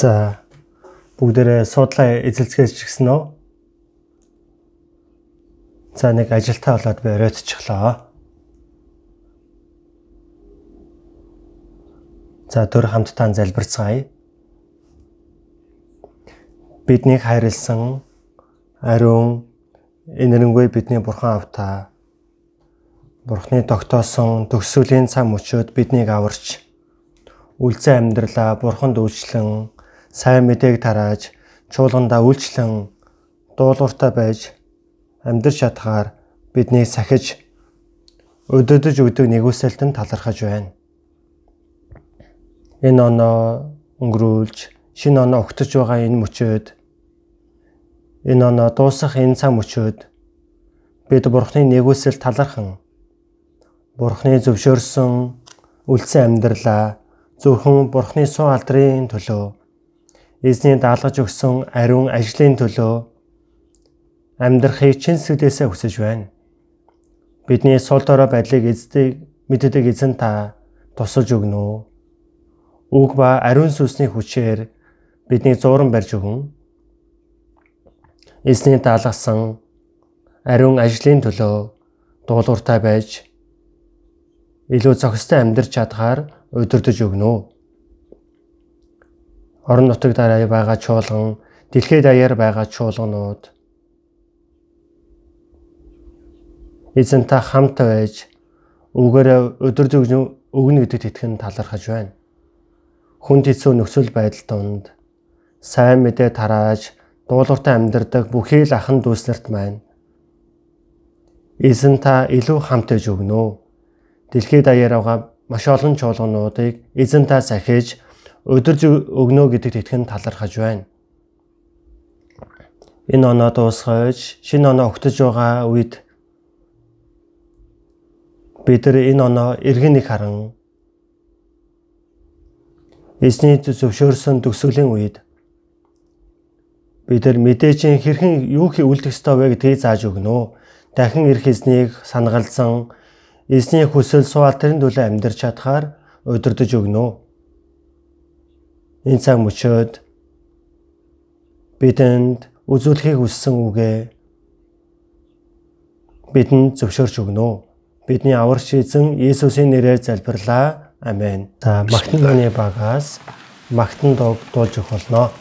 За бүгдээрээ суудлаа эзэлцгээж гисэн үү? За нэг ажилтаа болоод би оройтчихлоо. За төр хамтдаа залбирцгаая. Биднийг хайрлсан ариун энэрэнгүй бидний бурхан автаа. Бурхны тогтоосон төгсөлийн цаг мөчөд биднийг аварч үлзэн амьдралаа бурханд үйлчлэн сайн мэдээг тарааж чуулгандаа үйлчлэн дуулууртай байж амьдрч чадхаар бидний сахиж өдөрдөж өгдөг нэгүсэлтэн талархаж байна. Энэ оноо өнгөрүүлж шинэ оноо өгтөж байгаа энэ мөчөөд энэ оноо дуусах энэ цаг мөчөөд бид бурхны нэгүсэл талархан бурхны зөвшөөрсөн үлдсэн амьдралаа зөвхөн бурхны суу алдрын төлөө эзний даалгаж өгсөн ариун ажлын төлөө амьдрахыг чин сэтгэлээсээ хүсэж байна. Бидний сул дорой байдлыг эздэг мэддэг эзэн та тусалж өгнө? Үг ба ариун сүнсний хүчээр бидний зууран барьж өгөн. Эзний даалгасан ариун ажлын төлөө дуулууртай байж илүү зохистой амьдрч чадхаар удирдах өгнө? Орон нутаг дараа байгаа чуулган, дэлхийд даяар байгаа чуулганууд эзэнтэй хамт байж үгээр өдөрдөг өгнө гэдэгт итгэн талархаж байна. Хүнд хэцүү нөхцөл байдал донд сайн мэдээ тарааж дуулууртай амьдардаг бүхий л ахан дүүснэрт маань эзэн та илүү хамт ээж өгнө. Дэлхийд даяар байгаа маш олон чуулгануудыг эзэн та сахиж өдөрж өгнө гэдэгт итгэн талархаж байна. Энэ оноо дуусгаж шинэ оноо өгтөж байгаа үед бид нар энэ оноо эргэн нэг харан эзний зөвшөөрсөн төгсгөлийн үед бид нар мэдээж хэрхэн юу хий үлдэх ёстой вэ гэдгийг зааж өгнө. Дахин эрх эзнийг санагалзан эзний хүсэл суул тэрэн төлөө амьдрч чадхаар удирдах өгнө энэ цаг мөчөөд бидэнд үзүүлэхийг хүссэн үгээ бидэнд зөвшөөрч өгнө. Бидний аварч эзэн Иесусийн нэрээр залбирлаа. Амен. За магтаны багаас магтан дуулж өгөх болно.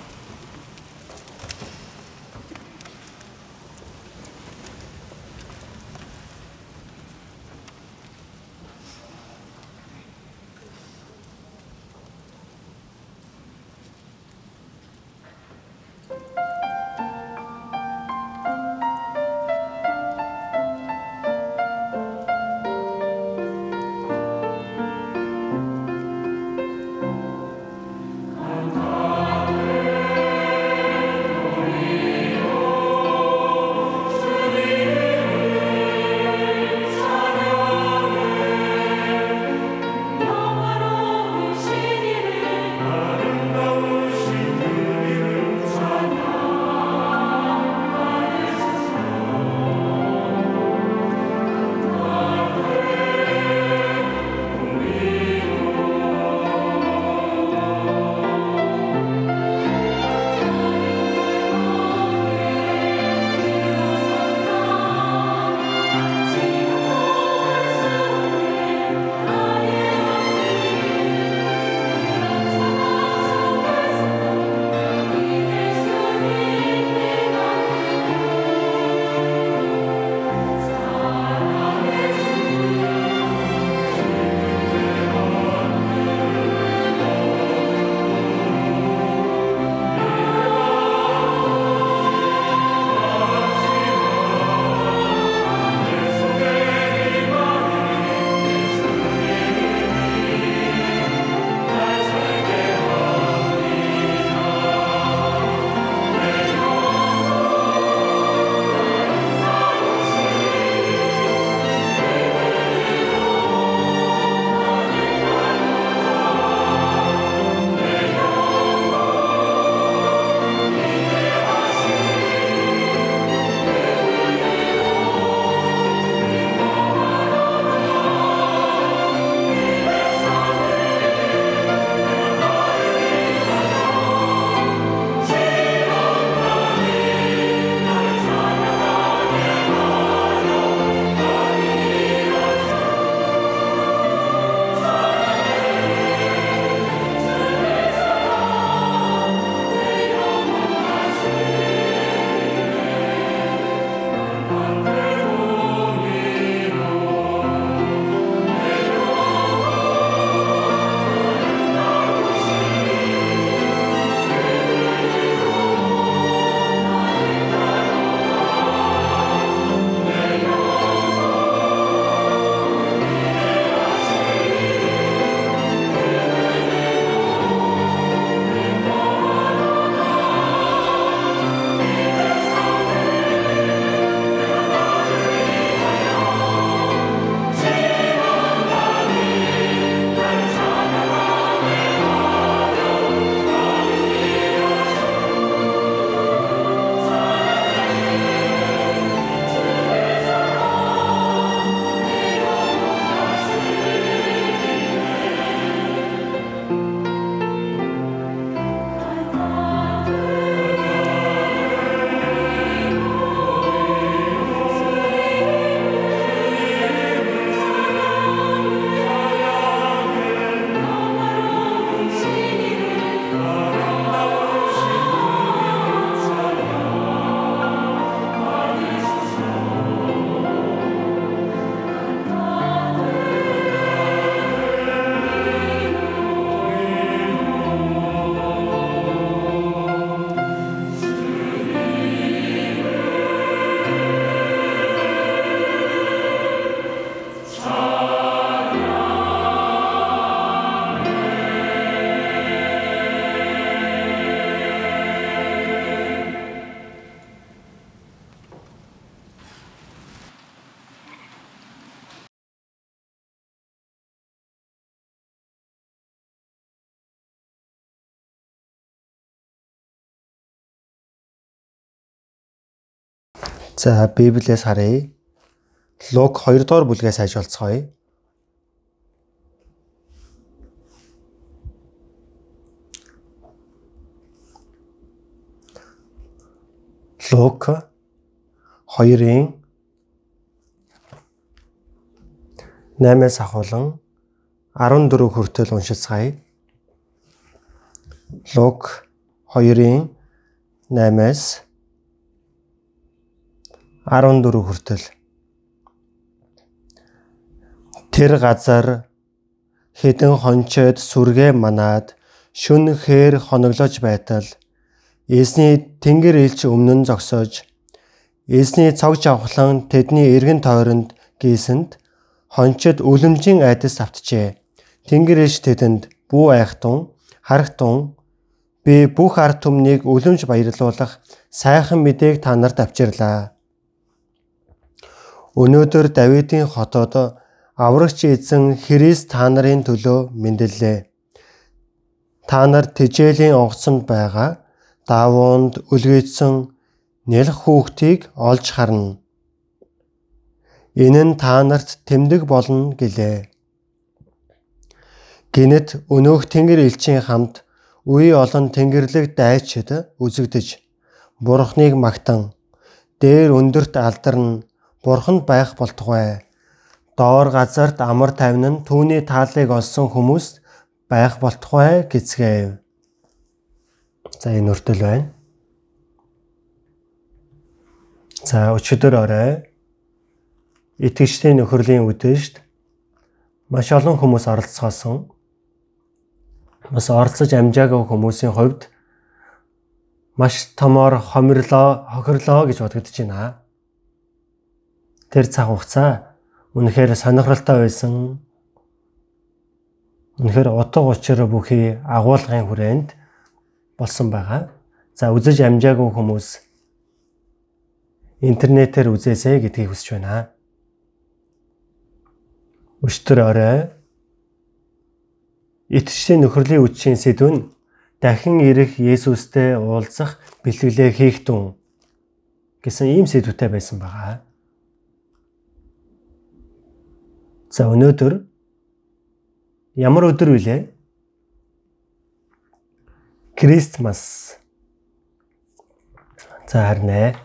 За Библиэс харъя. Лук 2 дугаар бүлгээс хайж болцгоё. Лук 2-ын 8-аас ахуулан 14 хүртэл уншицгаая. Лук 2-ын 8-аас 14 хүртэл Тэр газар хэдэн хончоод сүргээ манаад шүн хээр хоноглож байтал Эсний тэнгэр элч өмнө нь зогсоож Эсний цог жавхлан тэдний эргэн тойронд гисэнд хончид үлэмжийн айдас автжээ. Тэнгэр элч тэдэнд бүү айхтун харахтун би бүх ард түмнийг үлэмж баярлуулах сайхан мэдээг та нарт авчирлаа. Өнөөдөр Давидын хотод аврагч эзэн Христ та нарын төлөө мэндэллээ. Та нар тижээлийн онгоцонд байгаа Давуунд үлгэйтсэн нэлх хүүхдийг олж харна. Энэ нь та нарт тэмдэг болно гэлээ. Гинэт өнөөх тэнгэр элчийн хамт үе олон тэнгэрлэг дайчид үзэгдэж бурхныг магтан дээр өндөрт алдарн бурханд байх болтугай. Доор газарт амар тайван нь түүний тааллыг олсон хүмүүс байх болтугай гэцгээв. За энэ өртөл байна. За өчигдөр орой итгэжтийн нөхөрлийн үдээшд маш олон хүмүүс оролцоосон. Бас оролцож амжаагүй хүмүүсийн хувьд маш томоор хомирлоо, хохирлоо гэж бодогдож байна. Тэр цаг хугацаа үнэхээр сонирхолтой байсан. Үнэхээр утга учир бүхий агуулгын хүрээнд болсон байгаа. За үзэж амжаагүй хүмүүс интернетээр үзээсэй гэдгийг хүсэж байна. Өчтөр орой итгэжлийн нөхөрлийн үдшийн сэдв нь дахин ирэх Есүстэй уулзах бэлтгэлээ хийх тун гэсэн ийм сэдвтэй байсан байгаа. За өнөөдөр ямар өдөр вүлээ? Крисмас. За харин ээ.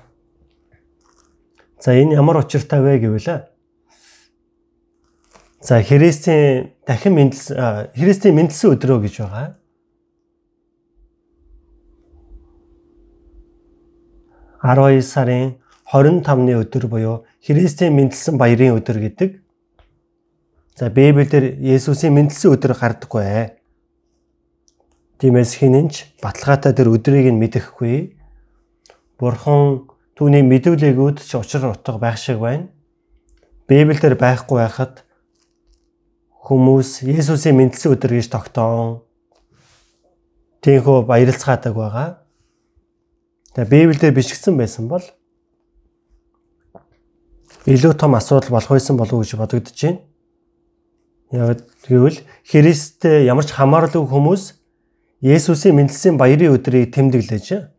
За энэ ямар учиртай вэ гэвэл За Христийн дахин мэндэлсэн Христийн мэндэлсэн өдрөө гэж байгаа. Арван сарын 25-ны өдөр буюу Христийн мэндэлсэн баярын өдөр гэдэг. За Библиэлд Есүсийн мэндэлсэн өдөр гардаггүй ээ. Тиймээс хинэнч баталгаатай тэр өдрийг нь мэдэхгүй. Бурхан түүний мэдүүлээгүүд ч учир утга байх шиг байна. Библиэлд байхгүй байхад хүмүүс Есүсийн мэндэлсэн өдөр гэж тогтоон тийхүү баярлцгаадаг байгаа. Тэгээ Библиэлд бичигдсэн байсан бол илүү том асуудал болох байсан болов уу гэж бодогдож байна. Яг гэвэл Христтэй ямар ч хамааралгүй хүмүүс Есүсийн мэндэлсэн баярын өдрийг тэмдэглэж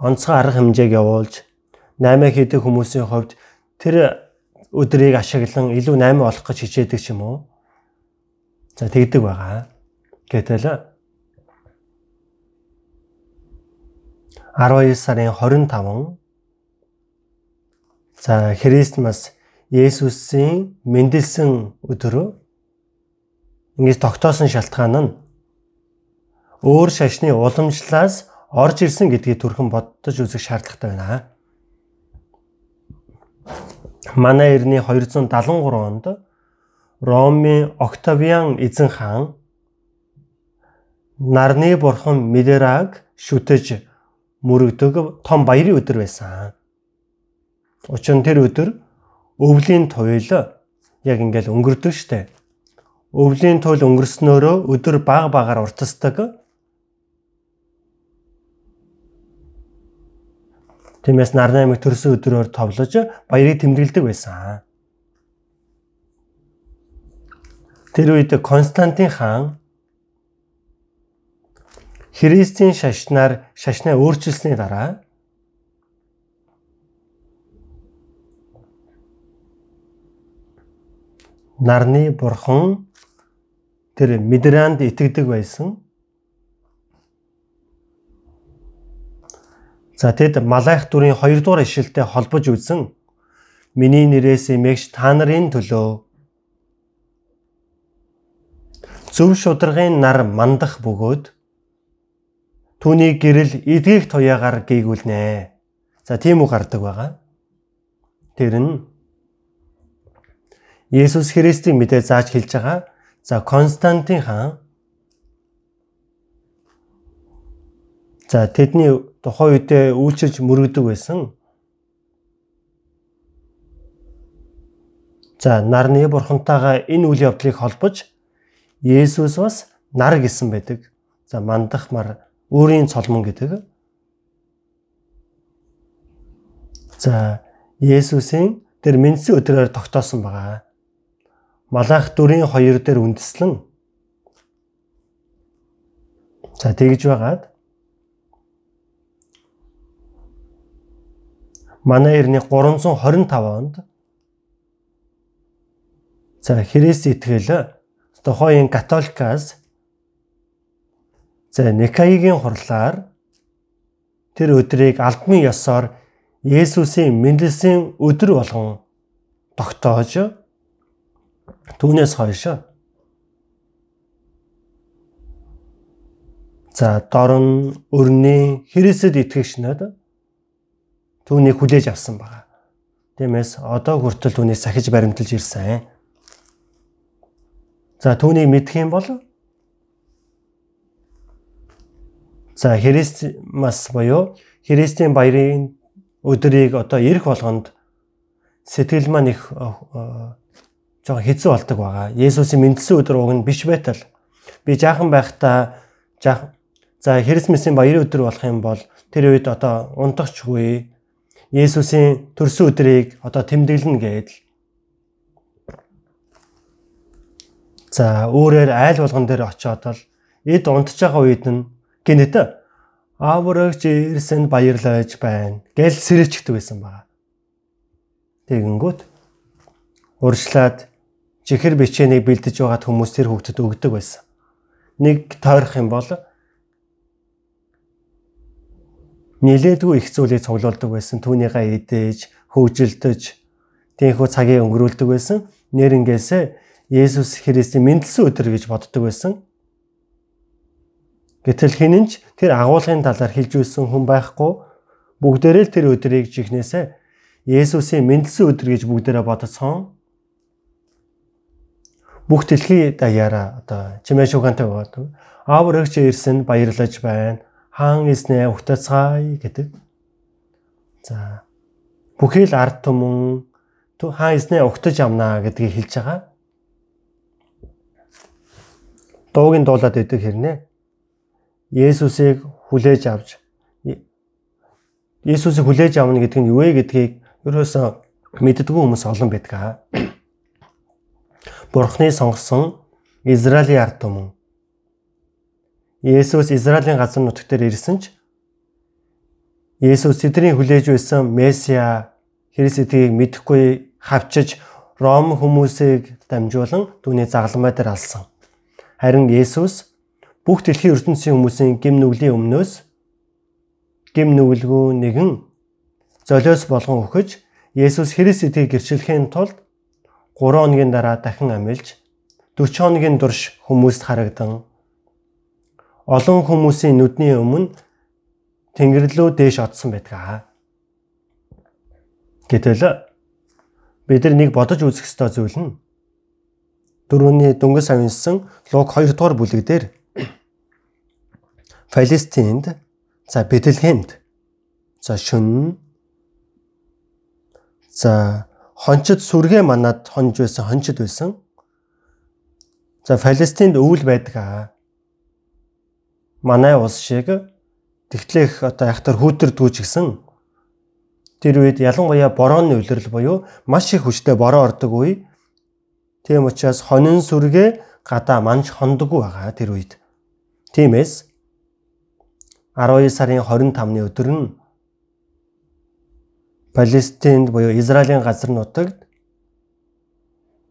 онцгой арга хэмжээг явуулж 8 хийдэг хүмүүсийн хувьд тэр өдрийг ашиглан илүү 8 болох гэж хичээдэг ч юм уу. За тэгдэг байгаа. Гэтэл 12 сарын 25 за Христмас Есүсийн мэндэлсэн өдөр ингэж тогтоосон шалтгаан нь өөр шашны уламжлалаас орж ирсэн гэдгийг түрхэн боддож үзэх шаардлагатай байна. Манай эртний 273 онд Ромын Октавиан эзэн хаан нарны бурхан Милераг шүтэж мөрөгдөг том баярын өдөр байсан. Учир нь тэр өдөр өвлийн туйл яг ингээл өнгөрдөг штэ. Өвлийн туйл өнгөрснөөрөө өдөр баг багаар уртасдаг Тиймээс нар наймыг төрсөн өдрөөр товлож баярыг тэмдэглэдэг байсан. Тэр үед Константин хаан Христийн шашнаар шашнаа өөрчилсөний дараа нарны бурхан тэр Медранд итгэдэг байсан. За тэгэд Малайх дүрийн 2 дугаар ишлэлтэй холбож үзсэн. Миний нэрээс эмээгч та нарын төлөө зөв шударгын нар мандах бөгөөд түүний гэрэл эдгийх туяагаар гээгүүлнэ. За тийм үг гардаг байгаа. Тэр нь Есүс Христийн мэдээ зааж хэлж байгаа. За Константин хаан За тэдний тухайн үедээ үйлчилж мөрөгдөг байсан. За нарны бурхантайгаа энэ үйл явдлыг холбож Есүс бас нар гэсэн байдаг. За мандах мар өөрийн цолмон гэдэг. За Есүсийн тэр мэндсэн өдрөөр тогтоосон байгаа. Малах 4-2 дээр үндэслэн. За тэгж байгаад. Манай эртний 325 онд за Христ итгэл тухайн католикаас за Никаигийн хурлаар. Тэр өдрийг албан ёсоор Есүсийн мэндэлсэн өдөр болгон тогтоож түүнээс хойш за дорн өрний Христэд итгэгч нар түүнийг хүлээж авсан байна. Тиймээс одоо хүртэл түүнийг сахиж баримталж ирсэн. За түүнийг мэдэх юм бол За Христмас буюу Христийн баярын өдрийг одоо ирэх болгонд сэтгэл маань их жоохон хэцүү болдог байгаа. Есүсийн мэндэлсэн өдөр уг нь биш байтал би жаахан байхдаа жаах за Христмасийн баярын өдөр болох юм бол тэр үед одоо унтахчгүй Есүсийн төрсөн өдрийг одоо тэмдэглэнэ гээд За өөрөөр айл болгон дээр очиод л эд унтж байгаа үед нь гинэт ааврагч ирсэн баярлаж байна гэл сэрэлчдэг байсан байна. Тэгэнгүүт урьдчилаад чихэр бичээнийг бэлдэж байгаад хүмүүс тэр хүүхдэд өгдөг байсан. Нэг тойрох юм бол нилээдгүй их зүйлийг цуглуулдаг байсан. Түүнийгээ идээж, хөгжилдөж, тийхүү цагийг өнгөрүүлдэг байсан. Нэрнгээсээ Есүс Христийн мэндэлсэн өдөр гэж боддог байсан. Гэтэл хинэнч тэр агуулгын талаар хэлж үйсэн хүн байхгүй бүгдээрээ л тэр өдрийг жихнээсээ Есүсийн мэндэлсэн өдөр гэж бүгдээрээ бодоцсон. Бүх дэлхий даяараа одоо чимээ шугантай байдаг. Аавар өгч ирсэн баярлаж байна хаан эснээ ухтацгаая гэдэг. За бүхий л ард түмэн хаан эснээ ухтаж амнаа гэдгийг хэлж байгаа. Дуугийн дуулаад идэг хэрнээ. Есүсийг хүлээж авч Есүсийг хүлээж авна гэдэг нь юу вэ гэдгийг ерөөсөө мэддэггүй хүмүүс олон байдаг. Бурхны сонгосон Израилийн ард түмэн Есүс Израилийн газар дээр ирсэн ч Есүс тэдний хүлээж байсан Месиа Христийг мэдэхгүй хавчиж Ром хүмүүсийг дамжуулан түүний загалмай дээр алсан. Харин Есүс бүх дэлхийн ертөнцийн хүмүүсийн гим нүглийн өмнөөс гим нүгэлгүй нэгэн золиос болгон өгөж Есүс Христийг гэрчлэхийн тулд 3 хоногийн дараа дахин амилж 40 хоногийн турш хүмүүст харагдан олон хүмүүсийн нүдний өмнө Тэнгэрлөө дээш отсон байдаг. Гэтэл бид нар нэг бодож үзэх ёстой зүйл нь дөрөвний дөнгөс авинсан Луг 2 дугаар бүлэг дээр Палестинд за Бэтлехемд за шүн за хончид сүргээ манад хонж байсан хончид байсан. За Палестинд өвөл байдаг манай улс шиг тэгтлэх одоо яхтар хүүтэрдгүү ч гэсэн тэр үед ялангуяа борооны үлрэл буюу маш их хүчтэй бороо ордог үе. Тийм учраас хонин сүргээ гадаа манж хондоггүй байгаа тэр үед. Тиймээс 12 сарын 25-ны өдөр нь Палестинд буюу Израилийн газар нутагт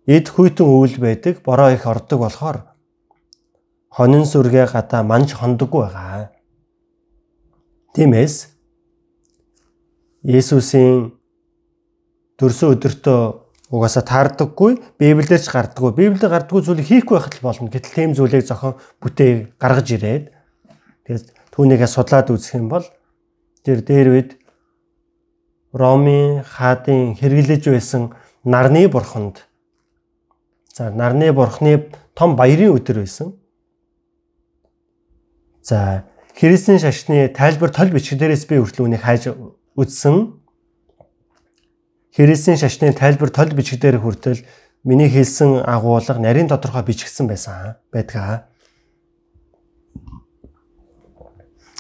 эд хүйтэн өвөл байдаг, бороо их ордог болохоор хонин сүргээ гадаа манж хондоггүй байгаа. Тиймээс Есүсийн төрсөн өдөртөө угаасаа таардаггүй, Библиэлд ч гардаггүй. Библиэд гардаггүй зүйлийг хийхгүй байхад л болно. Гэтэл тийм зүйлийг зохион бүтээг гаргаж ирээд тэгээд түүнийгээ судлаад үзэх юм бол тэр дээр үед Ромын хаадын хэрэглэж байсан нарны бурханд за нарны бурхны том баярын өдөр байсан. За Христийн шашны тайлбар тол бичиг дээрээс би хүртэл үнийг хайж үзсэн. Христийн шашны тайлбар тол бичиг дээр хүртэл миний хэлсэн агуулга нарийн тодорхой бичигдсэн байсан байдгаа.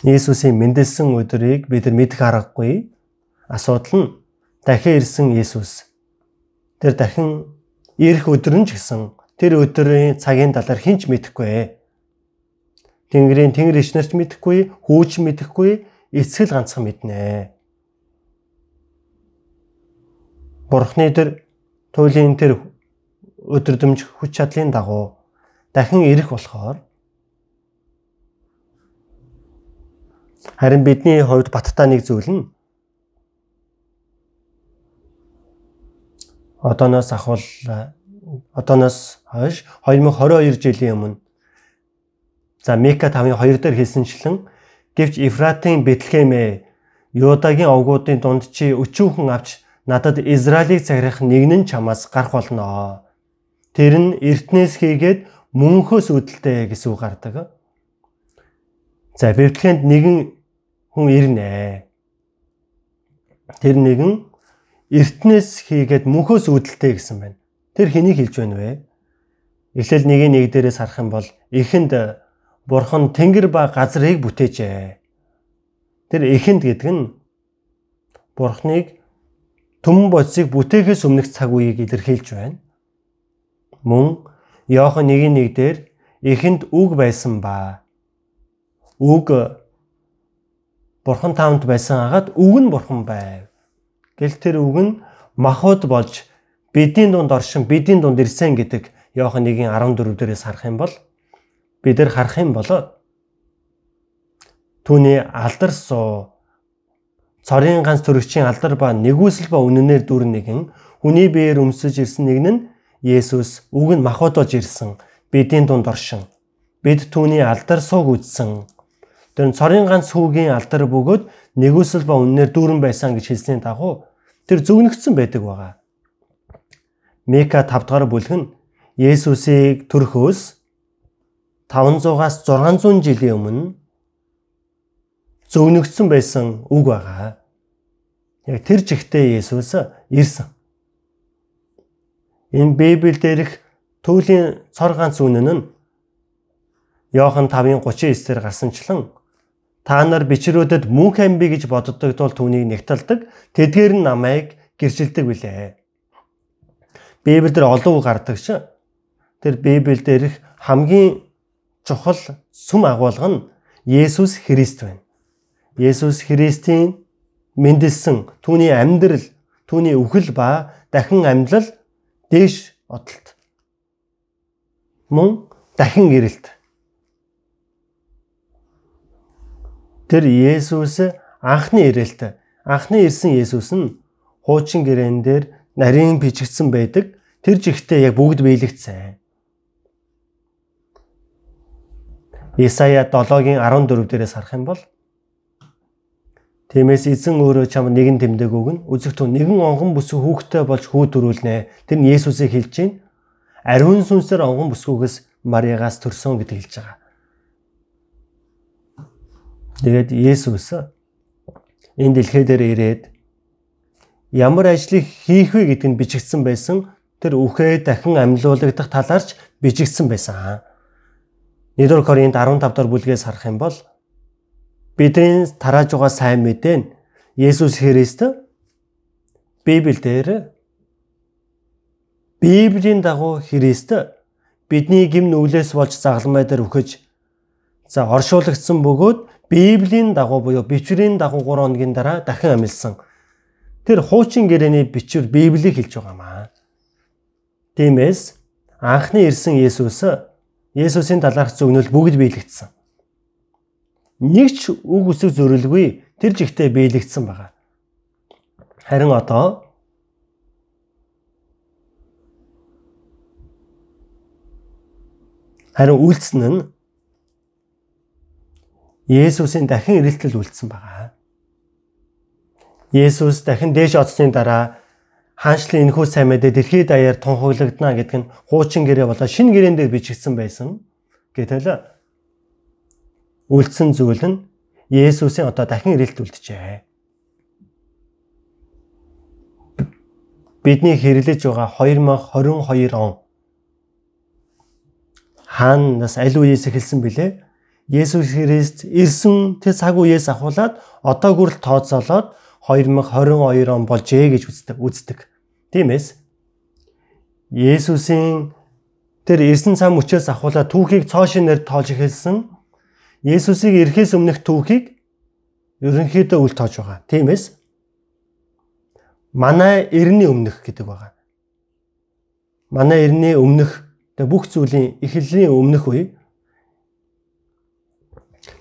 Есүсийн мэндэлсэн өдрийг бид нар мэдэх аргагүй. Асуудал нь дахин ирсэн Есүс. Тэр дахин ирэх өдөр нь ч гэсэн тэр өдрийн цагийн талаар хинч мэдэхгүй. Тэнгэрийн тэнгэр ичнэрч мэдэхгүй, хүүч мэдэхгүй, эцгэл ганцхан мэднэ. Бурхны тэр туйлын тэр өдрөмж хүч чадлын дагуу дахин ирэх болохоор харин бидний хувьд баттай нэг зүйл нь одооноос ахвал одооноос хойш 2022 жилийн өмнө за Мека 5-2 дээр хэлсэнчлэн гэвч Ефратын Бэтлехэмээ Юдагийн овгуудын дунд чи өчүүхэн авч надад Израилийг захирах нэг нь чамаас гарах болно. Тэр нь эртнээс хийгээд мөнхөөс үүдэлтэй гэсэн үг гардаг. За Бэтлехемд нэгэн хүн ирнэ. Тэр нэгэн эртнээс хийгээд мөнхөөс үүдэлтэй гэсэн байна. Тэр хэнийг хэлж байна вэ? Нэг нэг дээрээс харах юм бол эхэнд бурхан тэнгэр ба газрыг бүтээжээ. Тэр эхэнд гэдэг нь бурхныг төмөн бодисыг бүтээхээс өмнөх цаг үеийг илэрхийлж байна. Мөн Иохан 1:1 дээр эхэнд үг байсан ба үг бурхан таамд байсан агаад үг нь бурхан байв. Гэл тэр үг нь махуд болж бидний дунд оршин бидний дунд ирсэн гэдэг Иохан 1:14 дээрээс харах юм бол бид нар харах юм бол түүний алдар суу цорын ганц төрөгчийн алдар ба нэгүсэл ба үнэнээр дүр нэгэн хүний биеэр өмсөж ирсэн нэг нь Есүс үг нь махуудаж ирсэн бидний дунд оршин. Бид түүний алдар сууг үзсэн тэр цорын ганц хүүгийн алдар бөгөөд нэгүсэл ба үнэнээр дүүрэн байсан гэж хэлсний дагуу тэр зөвнөгдсөн байдаг байгаа. Мека 5 дугаар бүлэг нь Есүсийг төрхөөс 500-аас 600 жилийн өмнө зөвнөгдсөн байсан үг байгаа. Яг тэр жигтэй Есүс ирсэн. Энэ Библиэл дээрх түүлийн цор ганц үнэн нь Иохан 5:39-ээр гарсанчлан та нар бичрүүдэд мөнх амби гэж боддог тул түүнийг нэгтэлдэг тэдгээр нь намайг гэрчилдэг билээ. Библиэл дээр олон үг гардаг ш. Тэр Библиэл дээрх хамгийн чухал сүм агуулга нь Есүс Христ байна. Есүс Христийн мэндэлсэн түүний амьдрал, түүний үхэл ба дахин амьдлал дээш одолт. Мөн дахин ирэлт. Тэр Есүс анхны ирэлт, анхны ирсэн Есүс нь хуучин гэрээн дээр нарийн бичигдсэн байдаг. Тэр жигтэй яг бүгд биелэгдсэн. Исая 7-гийн 14 дээрээс харах юм бол Тиймээс эзэн өөрөө чам нэгэн тэмдэг өгнө. Үзэгтэн нэгэн онгон бүсгүй хүүхдэд болж хүү төрүүлнэ. Тэр нь Есүсийг хэлж байна. Ариун сүнсээр онгон бүсгүйгээс Мариагаас төрсөн гэдэг хэлж байгаа. Тэгээд Есүс энэ дэлхий дээр ирээд ямар ажлыг хийх вэ гэдг нь бичигдсэн байсан. Тэр үхээ дахин амьлуулагдах талаарч бичигдсэн байсан. 1-р Коринт 15 дахь бүлгээс харах юм бол бидний тарааж байгаа сайн мэдээ нь Есүс Христ Библиэлд Библийн дагуу Христ бидний гим нүглээс болж загалмай дээр үхэж за оршуулгдсан бөгөөд Библийн дагуу буюу бичвэрийн дагуу 3 хоногийн дараа дахин амилсан. Тэр хуучин гэрээний бичвэр Библийг хэлж байгаа маа. Тиймээс анхны ирсэн Есүс Есүсийн талаарх зөвнөл бүгд биелэгдсэн. Нэг ч үг үсэг зөрөлгүй тэр жигтэй биелэгдсэн байна. Харин одоо харин үйлцэн нь Есүсийн дахин ирэлтэл үлдсэн байгаа. Есүс дахин дээш оцсны дараа хаанчлын энэхүү сайн мэдээ дэлхийд даяар тунхаглагдана гэдэг нь хуучин гэрээ болоо шинэ гэрээн дээр бичигдсэн байсан. Гэтэл үлдсэн зүйл нь Есүсийн одоо дахин ирэлт үлджээ. Бидний хэрэглэж байгаа 2022 он хаанаас аль үеэс эхэлсэн бilé? Есүс Христ ирсэн тэр цаг үеэс ахуулаад одоо хүрэл тооцоолоод 2022 он болжээ гэж үздэг. үздэг. Тиймээс Есүсийн тэр ирсэн цам мөчөөс ахуулаад түүхийг цоо шинээр тоож эхэлсэн. Есүсийг ирэхээс өмнөх түүхийг ерөнхийдөө үл тоож байгаа. Тиймээс манай эртний өмнөх гэдэг байгаа. Манай эртний өмнөх бүх зүйлийн эхлэлийн өмнөх үе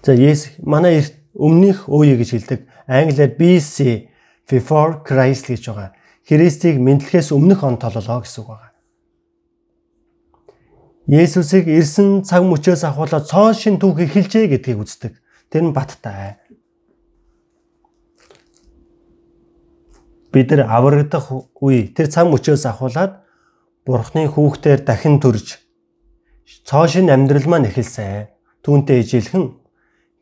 За Yes манай өмнөх үе гэж хэлдэг. Англиар BC before Christ гэж байгаа. Христийг мэдлэхээс өмнөх он тололоо гэсэн үг байна. Есүсийг ирсэн цаг мөчөөс ахуулаад цоо шин түүх эхэлжээ гэдгийг үздэг. Тэр нь баттай. Бид нар аврагдах үе тэр цаг мөчөөс ахуулаад Бурхны хүүхдээр дахин төрж цоо шин амьдрал маань эхэлсэн. Түүнтэй ижилхэн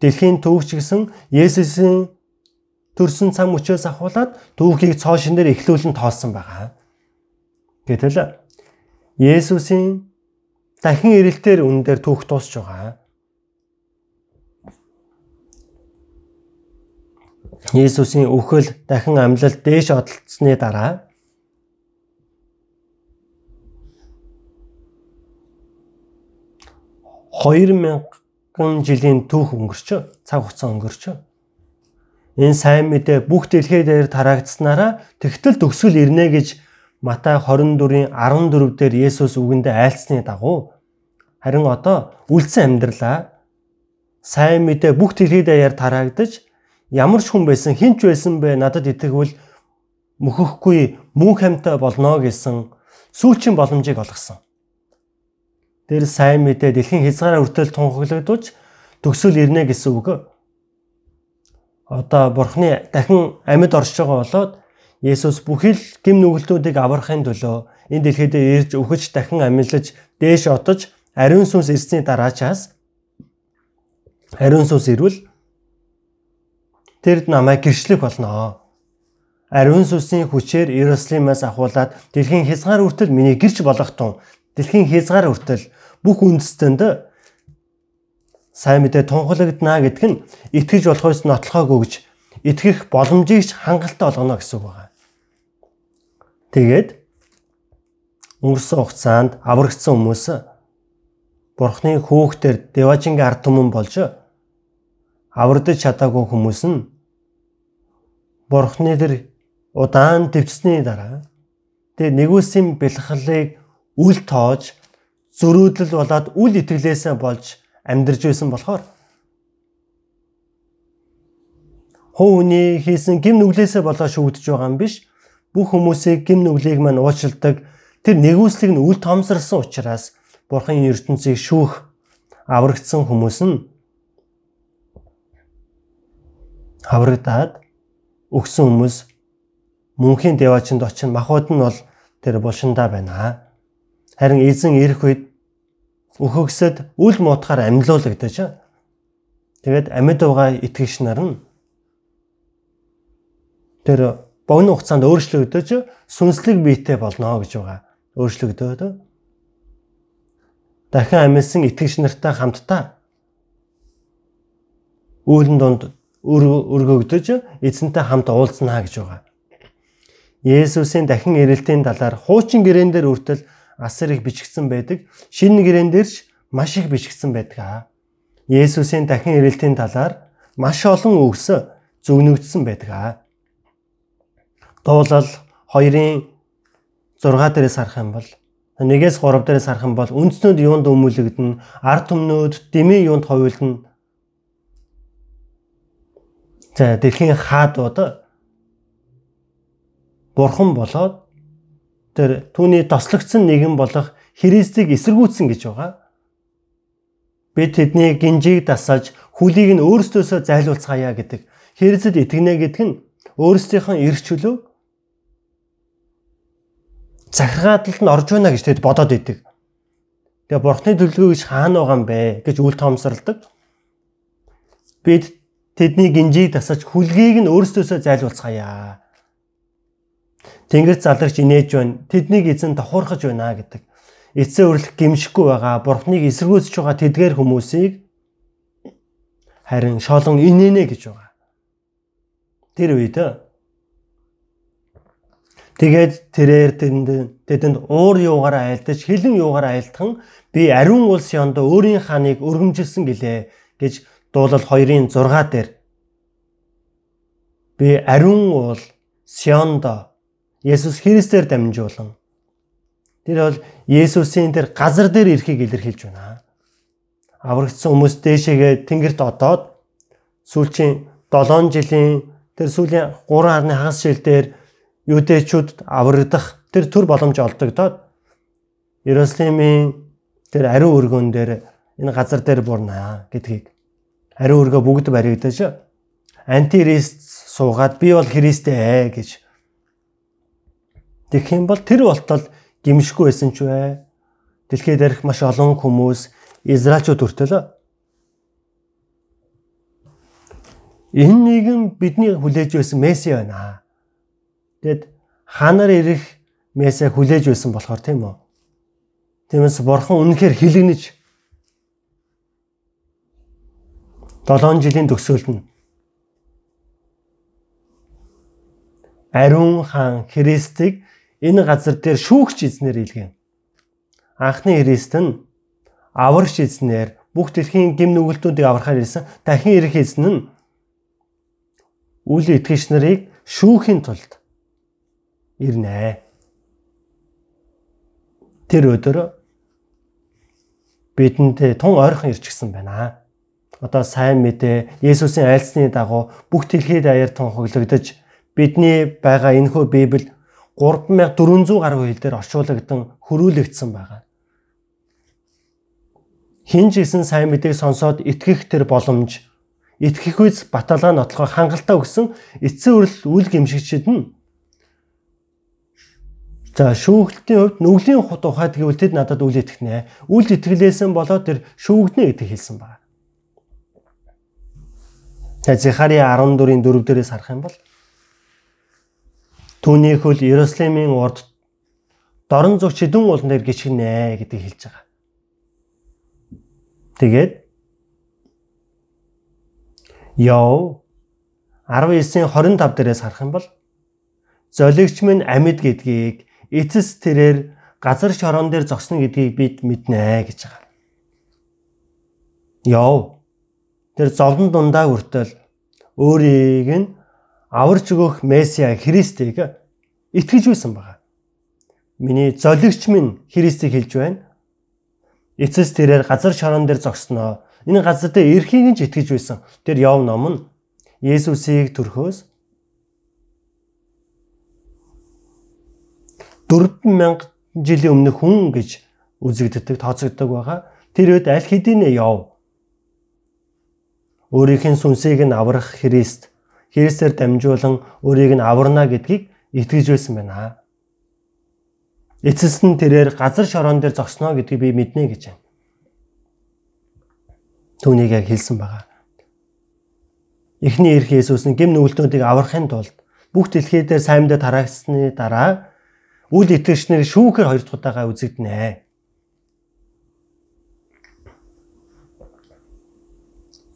Дэлхийн төвөгч гэсэн Есүсийн төрсэн цам өчөөс ахуулаад төвхийг цоо шинээр эхлүүлэн тоолсон байгаа. Гэтэл Есүсийн дахин ирэлтээр үн дээр түүх тусч байгаа. Есүсийн өхөл дахин амлалт дээш одолцсны дараа хоёр мянга 3 жилийн түүх өнгөрчөө. Цаг хугацаа өнгөрчөө. Энэ сайн мэдээ бүх дэлхийд дээр тараагдсанараа тэгтэл төгсгөл ирнэ гэж Матай 24-ийн 14 дээр Есүс үгэндээ айлцсны дагуу харин одоо үлдсэн амьдралаа сайн мэдээ бүх дэлхийд даяар тараагдж ямар ч хүн байсан хинч байсан бэ надад итгэвэл мөхөхгүй мөн хамтаа болно гэсэн сүүлчийн боломжийг олгосон. Тэр сайн мэдээ дэлхийн хязгаараа хүртэл тунхаглагдаж төгсөл ирнэ гэсэн үг. Одоо бурхны дахин амьд орж байгаа болоод Есүс бүхэл гим нүгэлтүүдийг аврахын төлөө энэ дэлхийд ирж өхөж дахин амьлаж дээш отож ариун сүнс ирсний дараачаас ариун сүнс ирвэл тэр намайг гэрчлэх болно. Ариун сүнсийн хүчээр Иерусалимаас ахуулаад дэлхийн хязгаар хүртэл миний гэрч болгох тун дэлхийн хязгаар хүртэл бүх үндэстэнд сайн мэдээ тунхаглагдана гэдг нь итгэж болохоос нотлохоо гэж итгэх боломжийг хангалттай болгоно гэсэн үг байна. Тэгээд өнгөрсөн хугацаанд аврагдсан хүмүүс Бурхны хөөхтөр Деважингийн ард түмэн болж аврагдаж чадаагүй хүмүүс нь Бурхны тэр удаан дэвцсний дараа тэр нэгүсийн бэлхлыг үл тоож зөрүүдлэл болоод үл итгэлээсээ болж амьдарч байсан болохоор хууны хийсэн гим нүглээсээ болоо шүүгдэж байгаа юм биш. Бүх хүмүүсийг гим нүглийг маань уучилдаг тэр нэгүслийг нь үл томсорсон учраас бурхан ертөнцийг шүүх аврагдсан хүмүүс нь аврагдаад өгсөн хүмүүс мөнхийн девачинд очин махбод нь бол тэр булшиндаа байна. Харин эзэн ирэх үед өхөгсөд үл муутахаар амьлуулагдаж тэгээд амьд байгаа итгэгч нар нь тэр богино хугацаанд өөрчлөгдөж сүнслэг биетэй болно гэж байгаа. Өөрчлөгдөөд дахин амьсан итгэгч нартай хамтдаа үүлэн донд өргөгдөж эзэнтэй хамт уулзнаа гэж байгаа. Есүсийн дахин ирэлтийн талаар хуучин гэрээн дээр үртэл асар их бичигдсэн байдаг. Шинэ гэрээн дээрч маш их бичигдсэн байдаг. Есүсийн дахин ирэлтийн талаар маш олон үгс зөвнөгдсөн байдаг. Дуулал 2-ын 6 дээрээс харах юм бол Нэгээс 3 дээрээс харах юм бол үндснүүд юунд өмүүлэгдэн, ард түмнүүд дэмий юунд ховилно. За дэлхийн хаадууд бурхан болоод тэр түүний тослогдсон нэгэн болох Христийг эсэргүүцсэн гэж байгаа. Бид тэдний гинжийг дасаж хүлийг нь өөрсдөөсөө зайлуулцгаая гэдэг. Христэд итгэнэ гэдэг нь өөрсдийнх нь эрх чөлөө захиргааталд нь орж байна гэж тэд бодоод идэг. Тэгээ бурхны төлөвлөгөө гэж хаана байгаа юм бэ гэж үл тоомсоролдог. Бид тэдний гинжийг тасаж хүлгийг нь өөрсдөөсөө зайлуулцгаая. Тэнгэр залгаж инээж байна. Тэднийг эзэн давхуурхаж байна гэдэг. Эцсээ өрлөх гимшихгүй байгаа бурхныг эсэргүүцэж байгаа тэдгээр хүмүүсийг харин шолон инээнэ гэж байгаа. Тэр үед Тэгээд тэрээр тэнд тэдэнд уур юугаараа айлдаж хилэн юугаараа айлдхан би ариун улс ёнд өөрийн хааныг өргөмжилсөн гэлээ гэж дуулал 2-ын 6 дээр би ариун уул Сиондо Есүс Христээр дамжуулан тэр бол Есүсийн тэр газар дээр ирэхийг илэрхийлж байна. Аврагдсан хүмүүс дээшээгээ тэнгэрт одоод сүүлчийн 7 жилийн тэр сүүлийн 3 харны хагас шил дээр юудэчүүд аврагдах тэр төр боломж олдогдоод Иерусалимийн тэр ариун өргөн дээр энэ газар дээр бурнаа гэдгийг ариун өргөө бүгд баригдаж антирист суугаад би бол Христээ гэж тэгэх юм бол тэр болтол гимшгүй байсан ч вэ? Дэлхийд дээрх маш олон хүмүүс Израильчууд хүртэл энэ нэгэн бидний хүлээж байсан месси байна. Тэгэд ханаар ирэх месээ хүлээж байсан болохоор тийм үү. Тиймээс бурхан үнэхээр хилэгнэж 7 жилийн төгсгөлд нь Ариун хаан Христийг энэ газар дээр шүүгч эзнэр илгэв. Анхны Христ нь аварч эзнэр бүх дэлхийн гим нүгэлтүүдийг аврахаар ирсэн. Дахин ирэх эзэн нь үл итгэгч нарыг шүүхийн тулд ирнэ. Тэр өдөр бидэнд тун ойрхон ирчихсэн байна. Одоо сайн мэдээ Есүсийн айлсны дагуу бүх дэлхийд аяар тунхаглагдаж бидний байгаа энэхүү Библи 3400 гаруй хэл дээр орчуулагдсан хөрүүлэгдсэн байгаа. Хинж исэн сайн мэдээг сонсоод итгэх тэр боломж итгэх үз баталгаа нотлохоор хангалттай өгсөн эцсийн үрэл үл гимшигчд нь За шүүгтийн хувьд нүглийн тухайд гэвэл тэд надад үл итгэнэ. Үл итгэлээсэн болоод тэр шүүгднэ гэдэг хэлсэн байна. За Захария 14-ийн 4 дээрээс харах юм бол түүний хөл Иерусалимын урд дорн зүг чидэн уулан дээр гიშгэнэ гэдэг хэлж байгаа. Тэгээд Яв 19-ийн 25 дээрээс харах юм бол золигч минь амьд гэдгийг эцэс тэрээр газар шорон дээр зогсно гэдгийг бид мэднэ гэж байгаа. Яв. Тэр зовлон дундаа хүртэл өөрийг нь аварч өгөх Месиа Христийг итгэж байсан байгаа. Миний золигч минь Христийг хэлж байна. Эцэс тэрээр газар шорон дээр зогсноо. Энэ газар дээр эрхийг нь ч итгэж байсан. Тэр Яв ном нь Есүсийг төрхөөс 4000 жилийн өмнөх хүн гэж үзэгддэг, тооцогддог байгаа. Тэр үед аль хэдийнэ яв. Өөрийнх нь сүнсийг нь аврах Христ, Христээр дамжуулан өөрийг нь аварна гэдгийг итгэж байсан байна. Эцэст нь тэрээр газар шорон дээр зогсноо гэдгийг би мэднэ гэж байна. Түүнийг яг хэлсэн байгаа. Эхний эрх Есүс нь гим нүгэлтүүдийг аврахын тулд бүх дэлхий дээр саймдаа тараагдсны дараа үл итгэгчнэр шүүхээр хоёр дахь удаага үзэгдэнэ.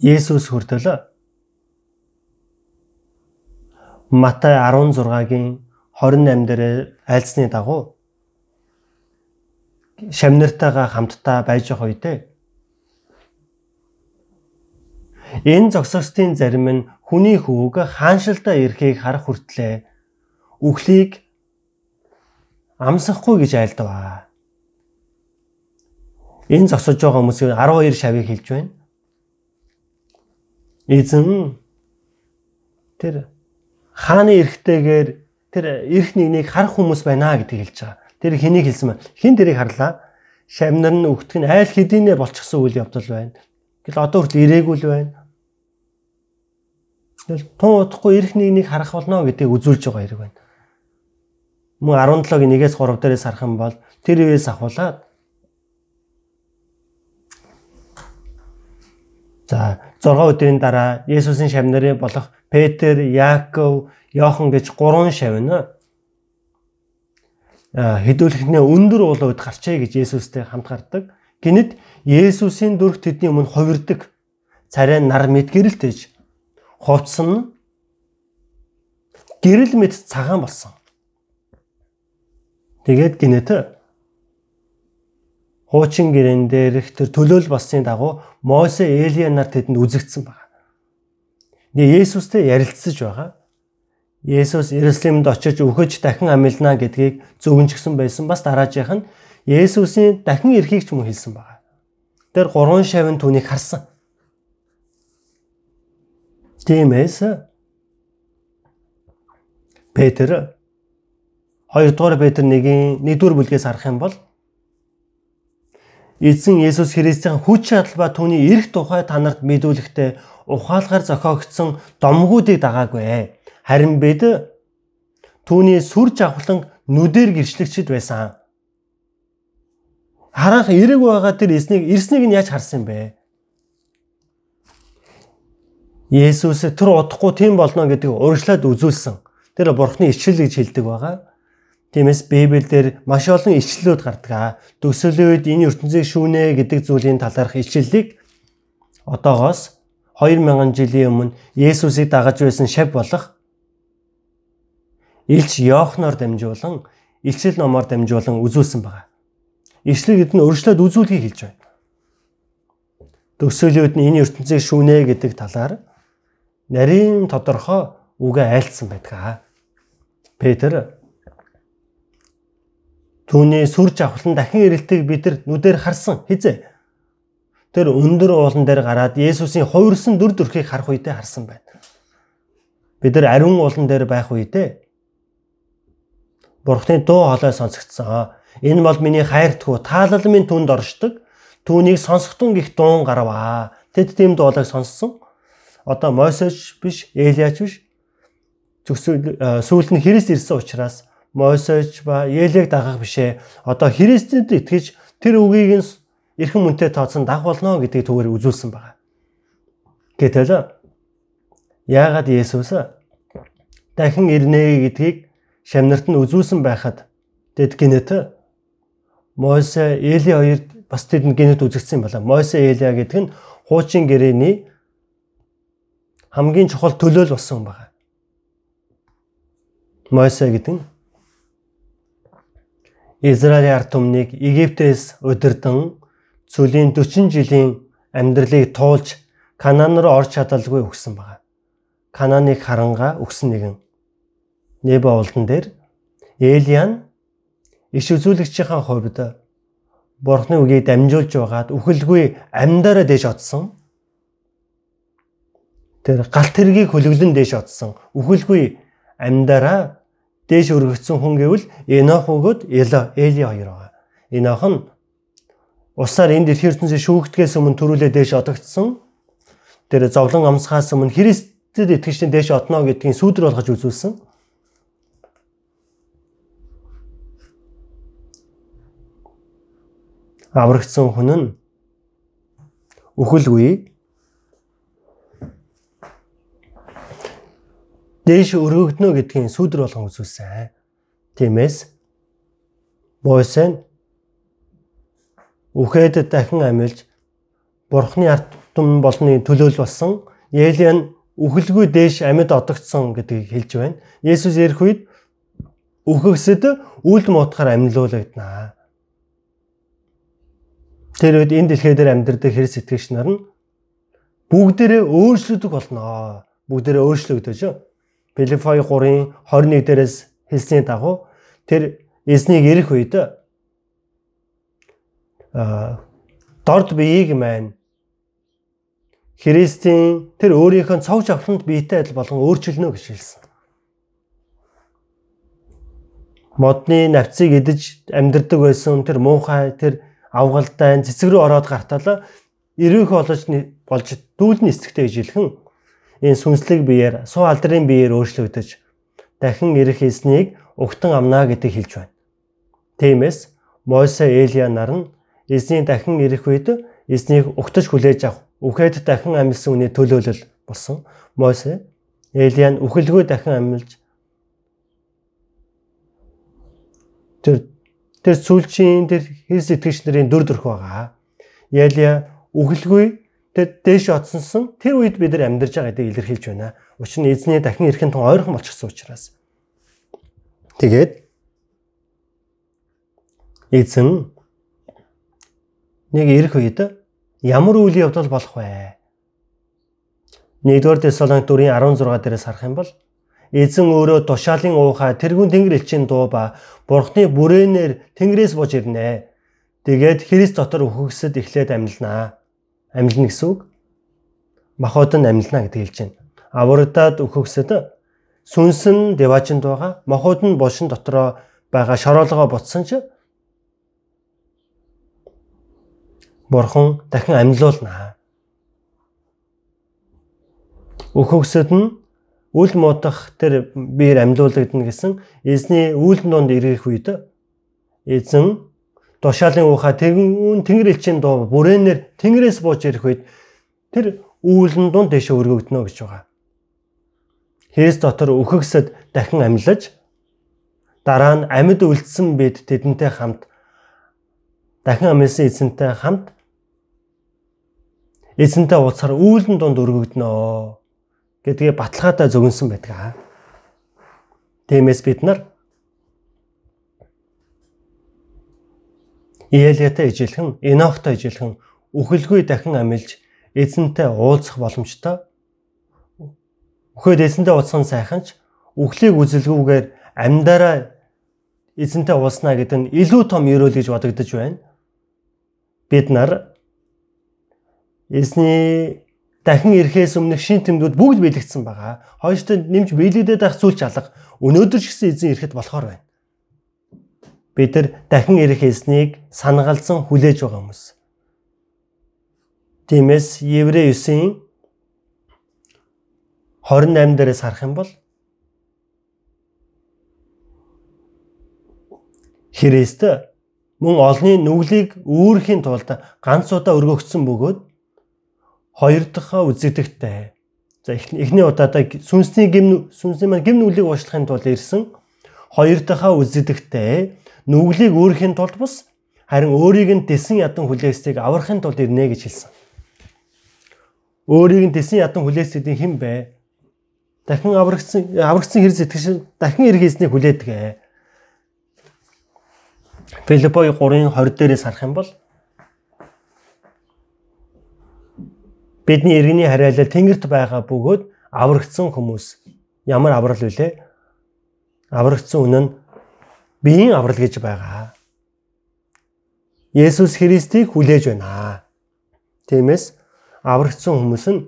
Есүс хүртэл Матай 16-гийн 28 дээр айлсны дагуу шамнартайгаа хамтдаа байж байгаа үедээ энэ зогсогчдын зарим нь хүний хөвөг хааншилдаа ирэхийг харах хүртлээр үхлийг амсахгүй гэж айлдваа. энэ зогсож байгаа хүмүүсийн 12 шавыг хэлж байна. Эзэн тэр хааны эрхтэйгээр тэр эрх нэгнийг харах хүмүүс байна гэдгийг хэлж байгаа. Тэр хэнийг хэлсэн бэ? Хин тэрийг харлаа. Шамнар нь өгтг нь айл хэдийнэ болчихсон үйл явдал байна. Гэл одоо хүртэл ирээгүй л байна. Тэгэл тун удахгүй эрх нэгнийг харах болно гэдгийг үзүүлж байгаа хэрэг байна. Мөн 17-гийн 1-ээс 3 дээрээс харах юм бол тэр үеэс ахуулаад За 6 өдрийн дараа Есүсийн шавнарын болох Петр, Яаков, Йохан гэж гурван шавна хэдүүлэхнээ өндөр уулууд гарчээ гэж Есүстэй хамт гардаг. Гинэд Есүсийн дүрх тэдний өмнө хувирдаг. Царай нар мэд гэрэлтэж хувцсан гэрэл мэд цагаан болсон. Тэгээд гинэт хуучин гэрэн дээрх тэр төлөөл болсны дагуу Мосе Элия нар тэдэнд үзэгдсэн байна. Нэг Есүстэй ярилцсаж байгаа. Есүс Иерусалимд очиж өгөж дахин амилнаа гэдгийг зөвгөнчгсөн байсан. Бас дараажийнх нь Есүсийн дахин эрхийг ч мөн хэлсэн байна. Тэр гурван шавын түүнийг харсан. Тиймээс Петр 2 дугаар Петр 1-ийн 1-р бүлгээс харах юм бол Эзэн Есүс Христийн хүч чадал ба түүний эрх тухай танарт мэдүүлэхдээ ухаалгаар зохиогдсон домгуудыг дагаагүй. Харин бид түүний сүр жавхлан нүдээр гэрчлэгчд байсан. Харах эрэг байгаа тэр эснийг эрснийг нь яаж харсан бэ? Есүс тэр удахгүй тийм болно гэдгийг урьдчилаад үзүүлсэн. Тэр бурхны ичил гэж хэлдэг байгаа. Тиймээс Библиэлд маш олон илчлэлүүд гардаг. Үед энэ ертөнцийг шүүнэ гэдэг зүйлийн талаарх илчлэлийг одоогоос 2000 жилийн өмнө Есүсийг дагаж байсан шав болох Илч Йохноор дамжуулан илчил номоор дамжуулан үзүүлсэн байна. Ишлэг эдэн өршлөөд үзүүлгийг хэлж байна. Төсөөлөд нь энэ ертөнцийг шүүнэ гэдэг талаар нарийн тодорхой үгээ айлцсан байдаг. Петр Түүний сүр жавхлан дахин ирэлтийг бид нар нүдээр харсан хизээ. Тэр өндөр уулан дээр гараад Есүсийн хувирсан дүр төрхийг харах үедээ харсан байна. Бид нар ариун уулан дээр байх үедээ Бурхны дуу хоолой сонсогдсон. Энэ бол миний хайртгуу таалал минь түнд оршдог. Түүнийг сонсохтун гих дуун гарваа. Тэд тийм дуулайг сонссон. Одоо Мосеч биш, Элиач биш. Сүүлд нь Христ ирсэн учраас Мосеч ба Елег дагах бишээ. Одоо Христэд итгэж тэр үгийг нь эрхэм үнэтэй тооцсон даг болно гэдгийг түгээр үзүүлсэн байна. Гэтэл яагаад Есүс дахин ирнэ гэдгийг шамнарт нь үзүүлсэн байхад тэд гинэт Мосе Эли хоёрд бас тэдэнд гинэт үзэгдсэн байна. Мосе Элиа гэдэг нь хуучин гэрээний хамгийн чухал төлөөл болсон байна. Мосе гэдэг нь Израилийн ард түмнийг Египтээс удирдан цөлийн 40 жилийн амьдралыг туулж Канаан руу орж чадалгүй өгсөн байна. Канааныг харанга өгсөн нэгэн. Небо улдан дээр Элиан иш үзүүлэгчийн хувьд Бурхны үгийг дамжуулж байгаад үхэлгүй амьдараа дэш одсон. Тэр галт тэргийг хөлөглөн дэш одсон. Үхэлгүй амьдараа дээш өргөгдсөн хүн гэвэл Энох өгөөд Эли хоёр байгаа. Энох нь усаар дэлхийн ертөнцийн шүүгдгээс өмнө төрүүлээ дээш одогдсон. Тэр зовлон амсгаас өмнө Христэд итгэжтэй дээш отно гэдгийг сүүдэр болгож үзүүлсэн. Аврагдсан хүн нь үхэлгүй дээш өргөгднө гэдгийг сүудэр болгон үзүүлсэн. Тиймээс Мосе үхээд дахин амилж Бурхны ард тум болны төлөөл болсон Елиан үхэлгүй дээш амьд одогдсон гэдгийг хэлж байна. Есүс ирэх үед үхэгсэд үл муутахаар амьлуулагдана. Тэр үед энэ дэлхий дээр амьдардаг Христ итгэгч нар нь бүгдээрээ өөрчлөгдөх болно. Бүгдээрээ өөрчлөгдөж Филиппой 3-ын 21 дээрээс хэлсний дагуу тэр эзнийг ирэх үед дорд биеийг маань Христийн тэр өөрийнхөө цогж авланд биетэй адил болгон өөрчилнө гэж хэлсэн. Модны навцыг идэж амьдардаг байсан тэр муухай тэр авгалтай цэцэг рүү ороод гартал эрүүх олж болж дүүлний эсэгтэй гэж хэлхэн энэ сүнслэг биеэр суу алдрын биеэр өөрчлөгдөж дахин ирэх эснийг угтан амнаа гэдэг хэлж байна. Тиймээс Мосе Элия нар нь эзний дахин ирэх үед эзнийг угтаж хүлээж авах үхээд дахин амьсан үний төлөөлөл болсон. Мосе Элия нь үхэлгүй дахин амьлж тэр тэр сүүлчийн тэр Христ итгэгч нарын дүр төрх байгаа. Ялия үхэлгүй тэр дээш оцсонсон тэр үед бид нар амьдарч байгаа гэдгийг илэрхийлж байна. Учир нь эзний дахин ирэхин тун ойрхон болчихсон учраас. Тэгээд эзэн нэг ирэх үед ямар үйл явдал болох вэ? Нэгдүгээр Тесалоник 4:16 дээрээс харах юм бол эзэн өөрөө тушаалын уухай тэрүүн тэнгэр элчийн дуу ба бурхны бүрээнээр тэнгэрээс бож ирнэ. Тэгээд Христ дотор үхэгсэд эхлээд амьлнаа. Амьлна гэсэн үг. Махбод нь амьлна гэдэг хэлж байна. Аврагдаад үхэгсэд сүнсэн деважинд байгаа. Махбод нь бошин дотроо байгаа шороолгоо ботсон ч Бурхан дахин амьлуулнаа. Өөхөксөд нь үл муудах тэр биер амьлуулагдана гэсэн эзний үйлдэн донд ирэх үед эзэн тушаалын ухаа тэгүн тэнгэр элчийн доо бүрээнээр тэнгэрээс бууж ирэх үед тэр үйлдэн донд дэше өргөгдөнө гэж байгаа. Христ дотор өөхөксөд дахин амьлаж дараа нь амьд үлдсэн бид тэдэнтэй хамт дахин амьсан эзэнтэй хамт эзэнтэй уулзахаар үүлэн донд өргөгднөө гэдгээ баталгаатай зөгнсөн байдаг. Тиймээс бид нар Иелиатай ижилхэн, Энохтой ижилхэн үхэлгүй дахин амилж эзэнтэй уулзах боломжтой. Өхөөд эзэнтэй уулзсан сайханч үхлийг үзэлгүйгээр амьдараа эзэнтэй уулзнаа гэдэг нь илүү том ерөөл гэж бодогдож байна. Бид нар Эзний дахин ирэхээс өмнөх шин тэмдгүүд бүгд биелэгдсэн байгаа. Хойштой нэмж биелэгдээд байх зүйл чалга өнөөдөр ч гэсэн эзэн ирэхэд болохоор байна. Бид нар дахин ирэх эзнийг санагалзан хүлээж байгаа хүмүүс. Тиймээс Еврей 9-ийн 28 дээрээс харах юм бол Христ мөн олны нүглийг үүрхийн тулд ганц удаа өргөгдсөн бөгөөд хоёр дахь үзэгдэхтэй. За эхний удаадаа сүнсний гим сүнсний маань гим нүглийг уушлахын тулд ирсэн. Хоёр дахь үзэгдэхтэй нүглийг өөрхийн тулд бус харин өөрийг нь дэсэн ядан хүлээсийг аврахын тулд ирнэ гэж хэлсэн. Өөрийг нь дэсэн ядан хүлээсэдийн хэн бэ? Дахин аврагдсан аврагдсан хэрэг сэтгэж дахин ирэх эзнийг хүлээдэг. Филиппой 3-ын 20 дээрээс харах юм бол Бидний иргэний хариалал тэнгэрт байгаа бөгөөд аврагдсан хүмүүс ямар аврал вүлээ? Аврагдсан үнэн нь биеийн аврал гэж байгаа. Есүс Христийг хүлээж байна. Тиймээс аврагдсан хүмүүс нь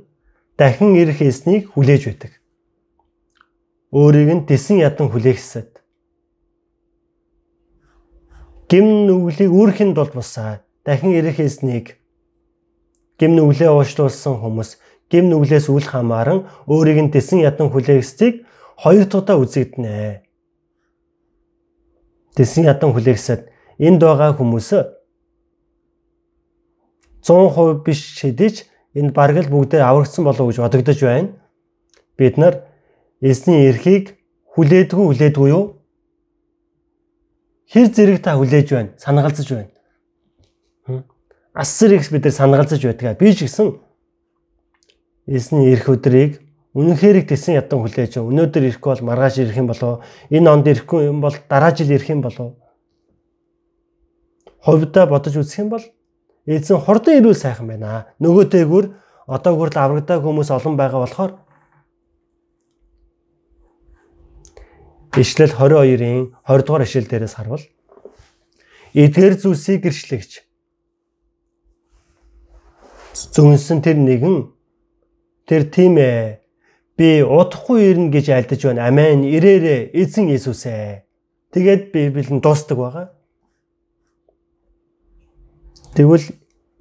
дахин ирэх эснийг хүлээж байдаг. Өөрийг нь тесэн ядан хүлээхсэд гим нүглийг үүрхэн тулд бусаа дахин ирэх эснийг гим нүглээ уушлуулсан хүмүүс гим нүглээс үл хамааран өөрийг нь дэсэн ядан хүлээгсдийг хоёр удаа үзэгдэнэ. Дэсэн ядан хүлээгсэд энд байгаа хүмүүс 100% биш шидэж энэ бараг л бүгдээ аврагдсан болов гэж бодогдож байна. Бид нар эсний эрхийг хүлээдгүй хүлээдгүй юу? Хэр зэрэг та хүлээж байна? Санагалзаж байна асар их бид нар санагалзаж байдаг. Би ч гэсэн эсний ирэх өдрийг үнэнхээр их тесэн ядан хүлээж өнөөдөр ирэхгүй бол маргааш ирэх юм болоо энэ онд ирэхгүй юм бол дараа жил ирэх юм болоо ховдоо бодож үзэх юм бол эзэн хурдан ирүүл сайхан байна. Нөгөө дээгүр одоо хүртэл аврагдаг хүмүүс олон байгаа болохоор Ишлэл 22-ын 20 дугаар ишлэл дээрээс харвал эдгээр зүйлсийг гэрчлэгч. Зөвнсөн тэр нэгэн тэр тийм ээ би удахгүй ирнэ гэж альдаж байна. Амен. Ирээрээ эзэн Иесус ээ. Тэгээд Библи нь дуустдаг байгаа. Тэгвэл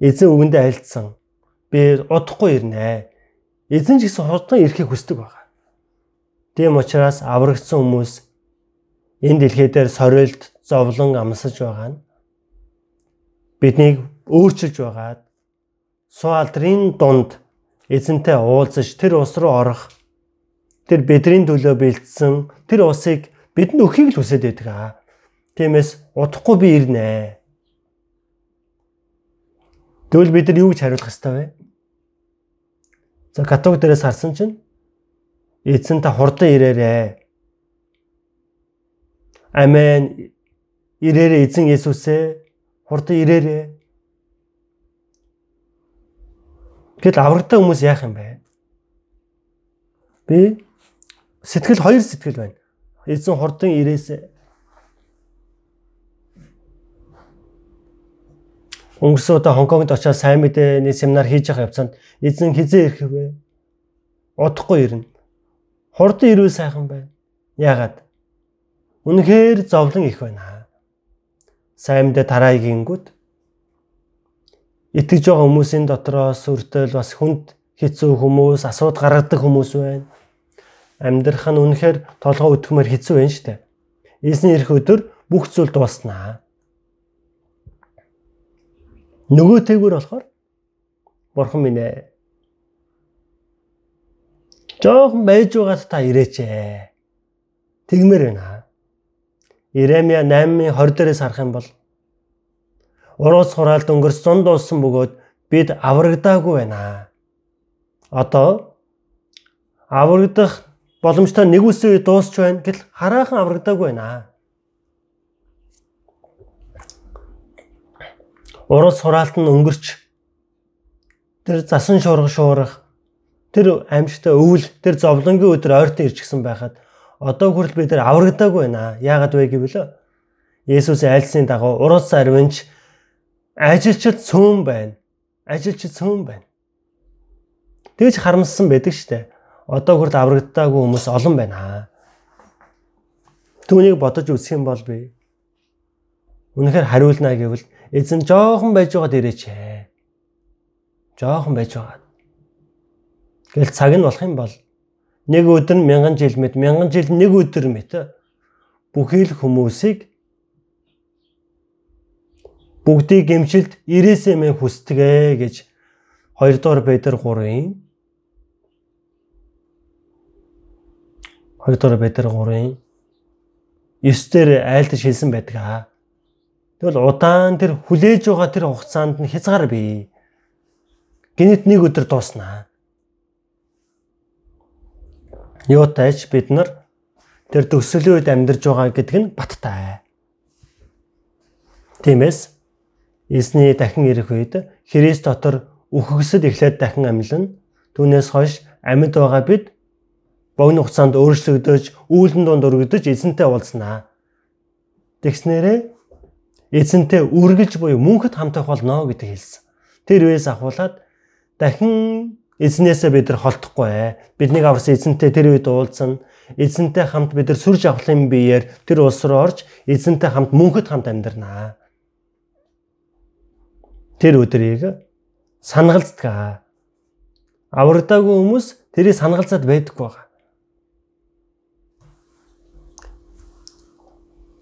эзэн үгэндээ альдсан. Би удахгүй ирнэ. Эзэн ч гэсэн хурдан ирэхийг хүсдэг байгаа. Тийм учраас аврагдсан хүмүүс энэ дэлхий дээр сорилт зовлон амсаж байгаа нь биднийг өөрчилж байгаад суу алдрын дунд эзэнтэй уулзаж тэр ус руу орох тэр бидний төлөө бэлдсэн тэр усыг бидэнд өхийг л хүсэж байдаг аа. Тиймээс удахгүй би ирнэ. Тэгвэл бид нар юу гэж хариулах ёстой вэ? За каталог дээрээс харсан чинь эзэн та хурдан ирээрээ. Амен. Ирээрээ эзэн Есүсээ хурдан ирээрээ. Гэтэл аврагтай хүмүүс яах юм бэ? Би сэтгэл хоёр сэтгэл байна. Эзэн хурдан ирээсэ. Өнгөрсөн удаа Хонконгд очиад сайн мэдээний семинар хийж байгаа явцанд эзэн хизээ ирэх вэ? Удахгүй ирнэ. Хурдан ирвэл сайхан байна. Яагаад? Үнэхээр зовлон их байна. Сайн мэдээ тараа гингүүд итгэж байгаа хүмүүсийн дотроос үртэл бас хүнд хэцүү хүмүүс, асууд гаргадаг хүмүүс байна. Амьдрах нь үнэхээр толгой өтгмөр хэцүү байна шүү дээ. Эзний ирэх өдөр бүх зүйл дууснаа. Нөгөө тэгвэр болохоор Бурхан минь ээ. Жохон байж байгаад та ирээч ээ. Тэгмэр байна. Иремья 8-ын 20 дээрээс харах юм бол Уруус хураалд өнгөрс зун дууссан бөгөөд бид аврагдаагүй байна. Одоо аврагдах боломжтой нэг үсээ дуусч байна гэл хараахан аврагдаагүй байна. Уруус хураалт нь өнгөрч тэр засан шуурга шуурах тэр амьжтай өвөл тэр зовлонгийн өдөр ойртон ирчихсэн байхад одоо хүртэл бид нар аврагдаагүй байна. Яагаад вэ гэвэл Есүс айлсны дагуу уруус арвинч ажилчид цөөн байна. Ажилчид цөөн байна. Тэгж харамссан байдаг штэ. Одоо хүрд аврагдаагүй хүмүүс олон байна. Түүнийг бодож үзэх юм бол би үнэхээр хариулнаа гэвэл эзэн жоохон байж байгаад ирээч ээ. Жоохон байж байгаад. Гэл цаг нь болох юм бол нэг өдөр нь мянган жил мэт мянган жил нэг өдөр мэт бүхий л хүмүүсийг бүгдийг гимшилд ирээсээ мэн хүсдэгэ гэж 2 дугаар Петр 3-ын 2 дугаар Петр 3-ын 9 дээр айлтж хэлсэн байдаг аа. Тэгвэл удаан тэр хүлээж байгаа тэр хугацаанд нь хязгаар бий. Гинэт нэг өдөр дууснаа. Юутайч бид нар тэр төсөлийн үед амьдарч байгаа гэдэг нь баттай. Тиймээс Эзний дахин ирэх үед Христ дотор үхгсэд эхлээд дахин амьлна. Түүнээс хойш амьд байгаа бид богино хугацаанд өөрчлөгдөж, үүлэн донд өргөдөж эзэнтэй уулзнаа. Тэгснээрээ эзэнтэй үргэлж буюу мөнхөд хамтах болно гэдэг хэлсэн. Тэр үеэс ахуулаад дахин эзнээсээ бид нар холдохгүй. Биднийг аварсан эзэнтэй тэр үед уулзсан. Эзэнтэй хамт бид нар сүр жавхлын биеэр тэр улс руу орж эзэнтэй хамт мөнхөд хамт амьдрнаа тэр өдрийг санагалцдаг. Аврагдаагүй хүмүүс тэрийг санагалцаад байдаггүй байгаа.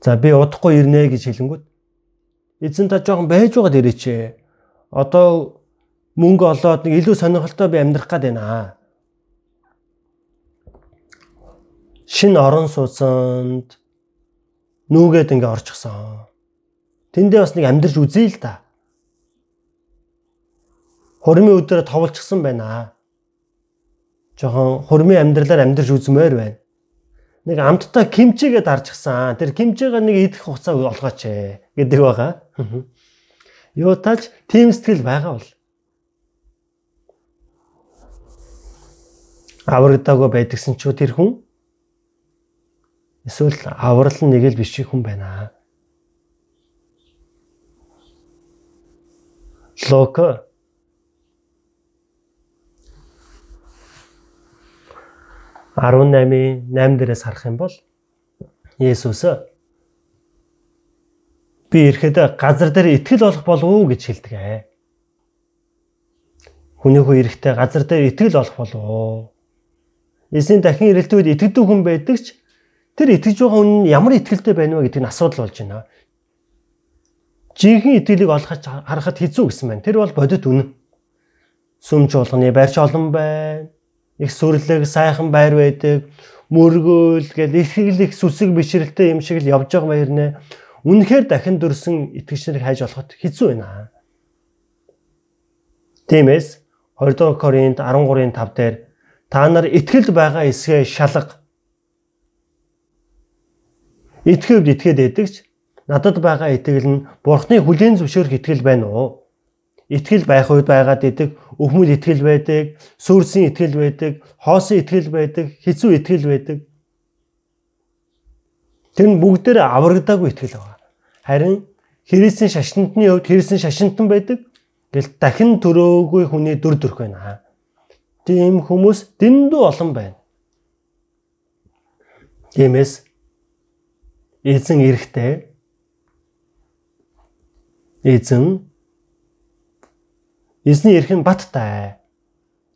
За би удахгүй ирнэ гэж хэлэнгүүт эзэн та жоохон байж байгаад ирээч. Одоо мөнгө олоод нэг илүү сонирхолтой би амьдрах гээд байна. Шин орон сууцанд нүүгээд ингээ орчихсон. Тэндээ бас нэг амьдарч үзье л да хурмын өдрөө товолчихсан байна. Жохон хурмын амьдралаар амьдарч үзмээр байна. Нэг амттай кимчигээ дарчихсан. Тэр кимчигээ нэг идэх хугацаа олгооч ээ гэдэг байгаа. Юу тач тийм сэтгэл байгаа бол. Аврагдаагүй байдгсан ч тэр хүн эсвэл аврал нэг л биш хүн байна. Локо 18-ийн 8 дээрээс харах юм бол Есүс би ирэхэд газар дээр итгэл болох болов уу гэж хэлдэг. Хүний хөө ирэхдээ газар дээр итгэл олох болов уу? Эсийн дахин ирэлтүүд итгэдэг хүн байдаг ч тэр итгэж байгаа хүн ямар итгэлтэй байна вэ гэдэг нь асуудал болж байна. Жинхэнэ итгэлийг олоход харахад хэцүү гэсэн байна. Тэр бол бодит үнэн. Сүмж болгоны байрч олон байна их сүрлэг, сайхан байр байдаг, мөргөөл гэл их их сүсэг бишрэлтэй юм шиг л явж байгаа баяр нэ. Үнэхээр дахин дөрсөн итгэгч нарыг хайж олоход хэцүү байна. Тиймээс 2 дугаар Коринт 13-ын 5 дээр та нар итгэлд байгаа эсгээ шалга. Итгэвд итгээд эдэгч надад байгаа итгэл нь Бурхны хүлийн зөвшөөрөх итгэл байна уу? Итгэл байх үед байгаад идэг, өвмөл итгэл байдаг, сүрсийн итгэл байдаг, хоосон итгэл байдаг, хэцүү итгэл байдаг. Тэр нь бүгдээр аврагдаагүй итгэл байгаа. Харин Христийн шашинтны хувьд Христийн шашинтан байдаг. Гэл дахин төрөөгүй хүний дүр төрх байна. Тийм хүмүүс дэндүү олон байна. Тиймээс эзэн эрэхтэй эзэн Эзний эрх нь баттай.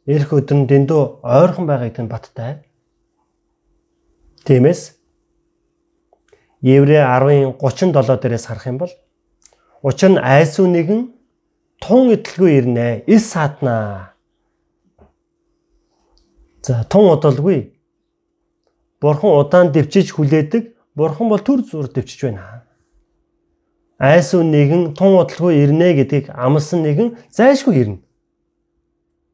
Эрх өдөр нь дэндүү ойрхон байгаа гэдэг нь баттай. Тиймээс Еврэ 10-ын 37 дээрээс харах юм бол учир нь айсуу нэгэн тун идэлгүй ирнэ. Ис саатнаа. За тун удалгүй. Бурхан удаан дэвчиж хүлээдэг. Бурхан бол төр зүр дэвчиж байна айсуу нэгэн тун удалгүй ирнэ гэдгийг амлсан нэгэн зайшгүй ирнэ.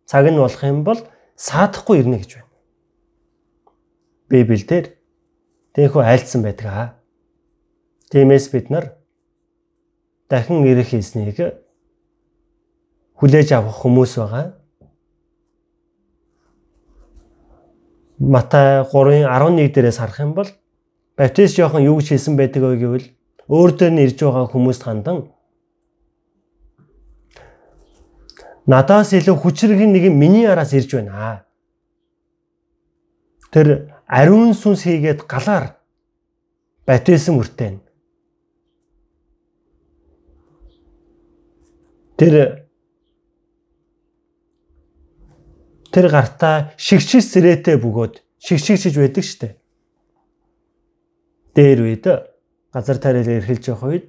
Цаг нь болох юм бол саадахгүй ирнэ гэж байна. Библиэлд тэхүү айлцсан байдаг аа. Тиймээс бид нар дахин ирэх хийснийг хүлээж авах хүмүүс байгаа. Матай 3:11 дээрээс харах юм бол Баптист Иохан юу гэж хэлсэн байдаг вэ гэвэл өөр дээр нь ирж байгаа хүмүүст хандан надаас илүү хүчрэг нэг миний араас ирж байна. Тэр ариун сүнс хийгээд галаар батисэн үртэн. Тэр тэр гартаа шигшил сэрээтэй бөгөөд шигшигчж байдаг штэ. Дээр үед газар тариалан эрхэлж явах үед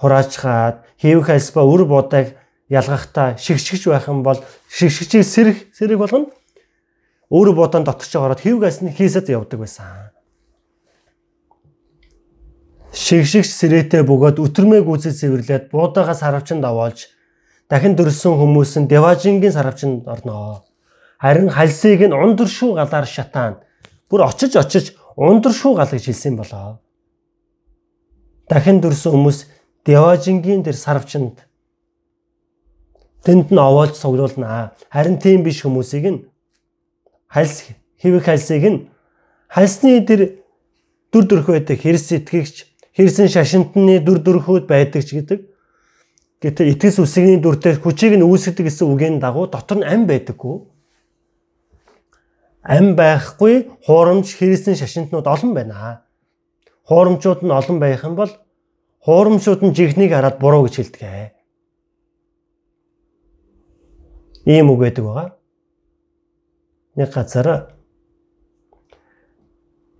хураачхаад хийвх альс ба үр бодог ялгахтаа шигшгэж байх юм бол шигшгчийг сэрэх сэрэг болгоно өөр бодон дотч ороод хийвх альсны хийсэд явдаг байсан. Шигшгч сэрээтэй бөгөөд өтөрмөө гүцэд цэвэрлээд буудагаас харавчанд аваалж дахин дөрсөн хүмүүс нь деважингийн сарвчанд орноо. Харин хальсыг нь ундар шүү галаар шатаан бүр очиж очиж ундар шүү гал гэж хэлсэн болоо дахин дөрсөн хүмүүс Диожингийн тэр сарвчанд тэнд нь овоолж цуглуулна. Харин тийм биш хүмүүсийг нь хальс хэвэг хальсыг нь хальсны тэр дүр төрх байдаг хэрс итгэгч хэрсэн шашинтны дүр төрхүүд байдаг ч гэдэг. Гэтэл итгэс үсгийн дүртэй хүчийг нь үүсгэдэг гэсэн үгийн дагуу дотор нь ам байдаггүй. Ам байхгүй хуурамч хэрсэн шашинтнууд олон байна хуурамчууд нь олон байх юм бол хуурамчууд нь жихнийг хараад буруу гэж хэлдэг. Ийм үг байдаг байгаа. Нэг газар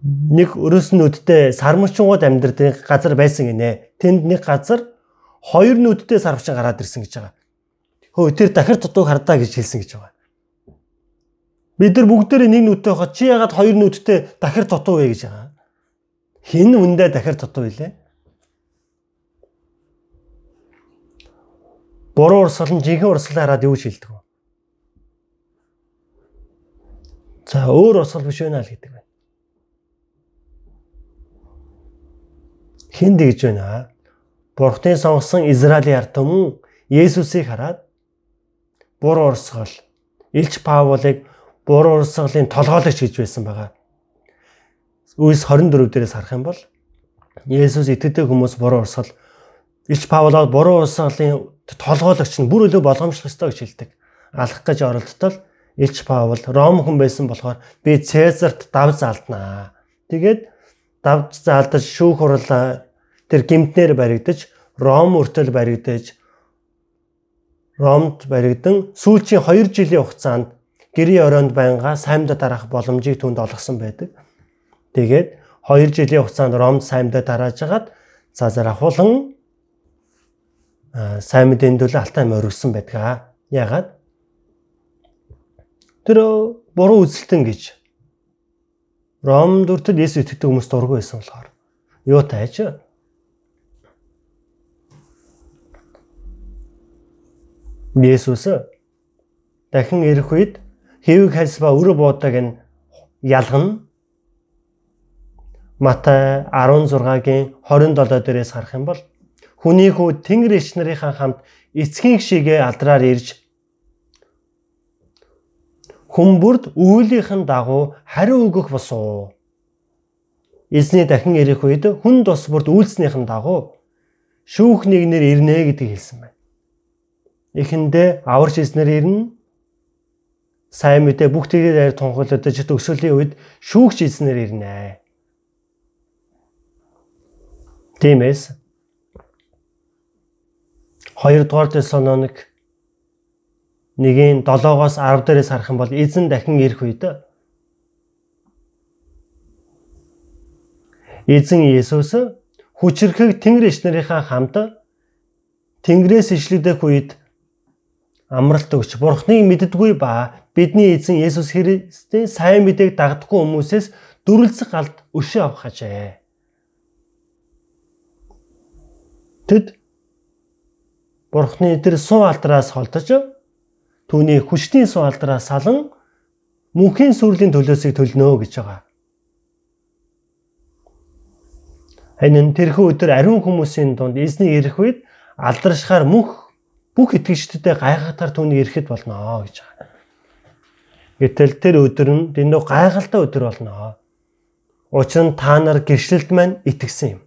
нэг өрөөс нүдтэй сармчингууд амьдрэх газар байсан гинэ. Тэнд нэг газар хоёр нүдтэй сарвчин гараад ирсэн гэж байгаа. Хөө тэр дахир дутууг хардаа гэж хэлсэн гэж байгаа. Бид нар бүгдээрээ нэг нүдтэй хаа чи ягаад хоёр нүдтэй дахир дутуу вэ гэж байгаа. Хин үндэ дахир дутуу илээ. Буруу урсгал нь жинхэнэ урсгал хараад юу шилдэг вэ? За өөр урсгал биш байна л гэдэг байна. Хинд гэж байна. Бурхны сонгосон Израилийн ард түмэн Есүсийг хараад буруу урсгал Илч Паулыг буруу урсгалын толгойлогч гэж байсан байгаа. Үйлс 24 дээрээс харах юм бол Есүс итгэдэг хүмүүс буруу урсгал Илч Паулод буруу урсгалын толгойлогч нь бүр өлөө болгоомжлох ёстой гэж хэлдэг. Алах гэж оролдтол Илч Паул Ром хүн байсан болохоор би Цезарт дав заалднаа. Тэгээд дав заалдаж шүүх хурлаа тэр гимтнэр баригдаж Ром өртөл баригдаж Ромд баригдан сүүлчийн 2 жилийн хугацаанд гэрийн оройнд байнга саймдаа дараах боломжийг түнд олгосон байдаг. Тэгээд 2 жилийн хугацаанд Ромд саймдаа дарааж хагаад цаазаар ахуулан сайн мэдээний төлөө алтай моригсон байдаг. Ягаад? Тэр буруу үзэлтэн гэж Ром дүртэд Есүс итгэдэг хүмүүс дургүй байсан болохоор юу тааж Есүс дахин ирэх үед хэвэг хальс ба өр буудаг нь ялгана. Матай 16-гийн 27 дээрээс харах юм бол хүний хүү Тэнгэр ич нарынхаа хамт эцгийн шигээ алдраар ирж хүмүүрд үйлийнхэн дагуу хариу өгөх босуу. Эзний дахин ирэх үед хүн тус бүрд үйлснийхэн дагуу шүүх нэгнэр ирнэ гэдгийг хэлсэн байна. Эхэндээ аварч эзнэр ирнэ. Сайн мэдээ бүх тэгээд тунхаглагдаж төгсөлийн үед шүүгч эзнэр ирнэ. Тиймээс 2 дугаар Тесалоник 1-ийн 7-оос 10 дээрээс харах юм бол эзэн дахин ирэх үед эзэн Есүс хүчрхэг Тэнгэр иш нарынхаа хамт Тэнгэрээс ишлэгдэх үед амралт өгч Бурхныг мэддэггүй ба бидний эзэн Есүс Христийн сайн мэдээг дагдахгүй хүмүүсээс дүрлцэх галд өшөө авах хажээ. Тэд Бурхны тэр суу алдраас холдож түүний хүчний суу алдраас салан мөнхийн сүрлийн төлөөсийг төлнө гэж байгаа. Энэ тэрхүү өдөр ариун хүмүүсийн дунд эзний ирэх үед алдаршихаар мөнх бүх итгэжтэдээ гайхалтаар түүний ирэхэд болно гэж байгаа. Гэтэл тэр өдөр нь дэндүү гайхалтай өдөр болно. Учир нь та нар гэрчлэлд маань итгэсэн юм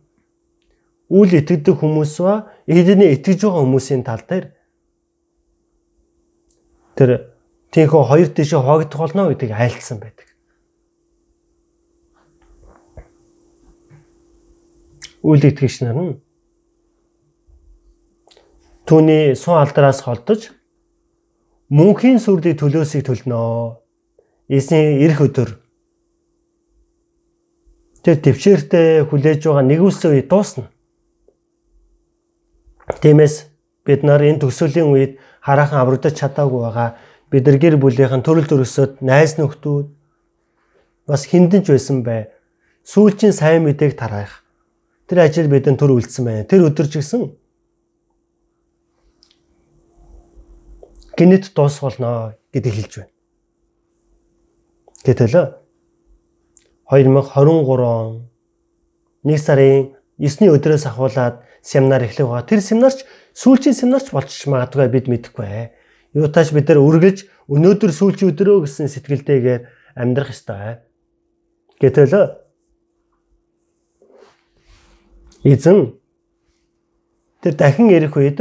үл итгэдэг хүмүүс ба эдний итгэж байгаа хүмүүсийн тал дээр тэр тийхүү хоёр тишээ хоогдох болно гэдгийг айлтсан байдаг. Үл итгэгч нар нь түүний сун алдараас холдож мөнхийн сүрдийн төлөөсийг төлнө. Эсний эрх өдөр тэр төвчээртэй хүлээж байгаа нэгүсээ үе дуусна. Тиймээс бид нар энэ төсөөлийн үед хараахан аврагдаж чадаагүй байгаа бид нар гэр бүлийнхэн төрөл төрөсөд найз нөхдүүд бас хиндэнч байсан бай. Сүүлчийн сайн мэдээг тараах. Тэр ажил бидэнд төр үлдсэн байна. Тэр өдөр ч гэсэн гинэт дуусгуулно гэдгийг хэлж байна. Гэтэл 2023 1 сарын 9-ний өдрөөс ахуулаад семинар эхлэх байгаа. Тэр семинарч сүүлчийн семинарч болчих магадгүй бид мэдэхгүй. Юутаач бид нар үргэлж өнөөдөр сүүлчийн өдрөө гэсэн сэтгэлдээгээр амьдрах ёстой. Гэтэл эзэн тэр дахин ирэх үед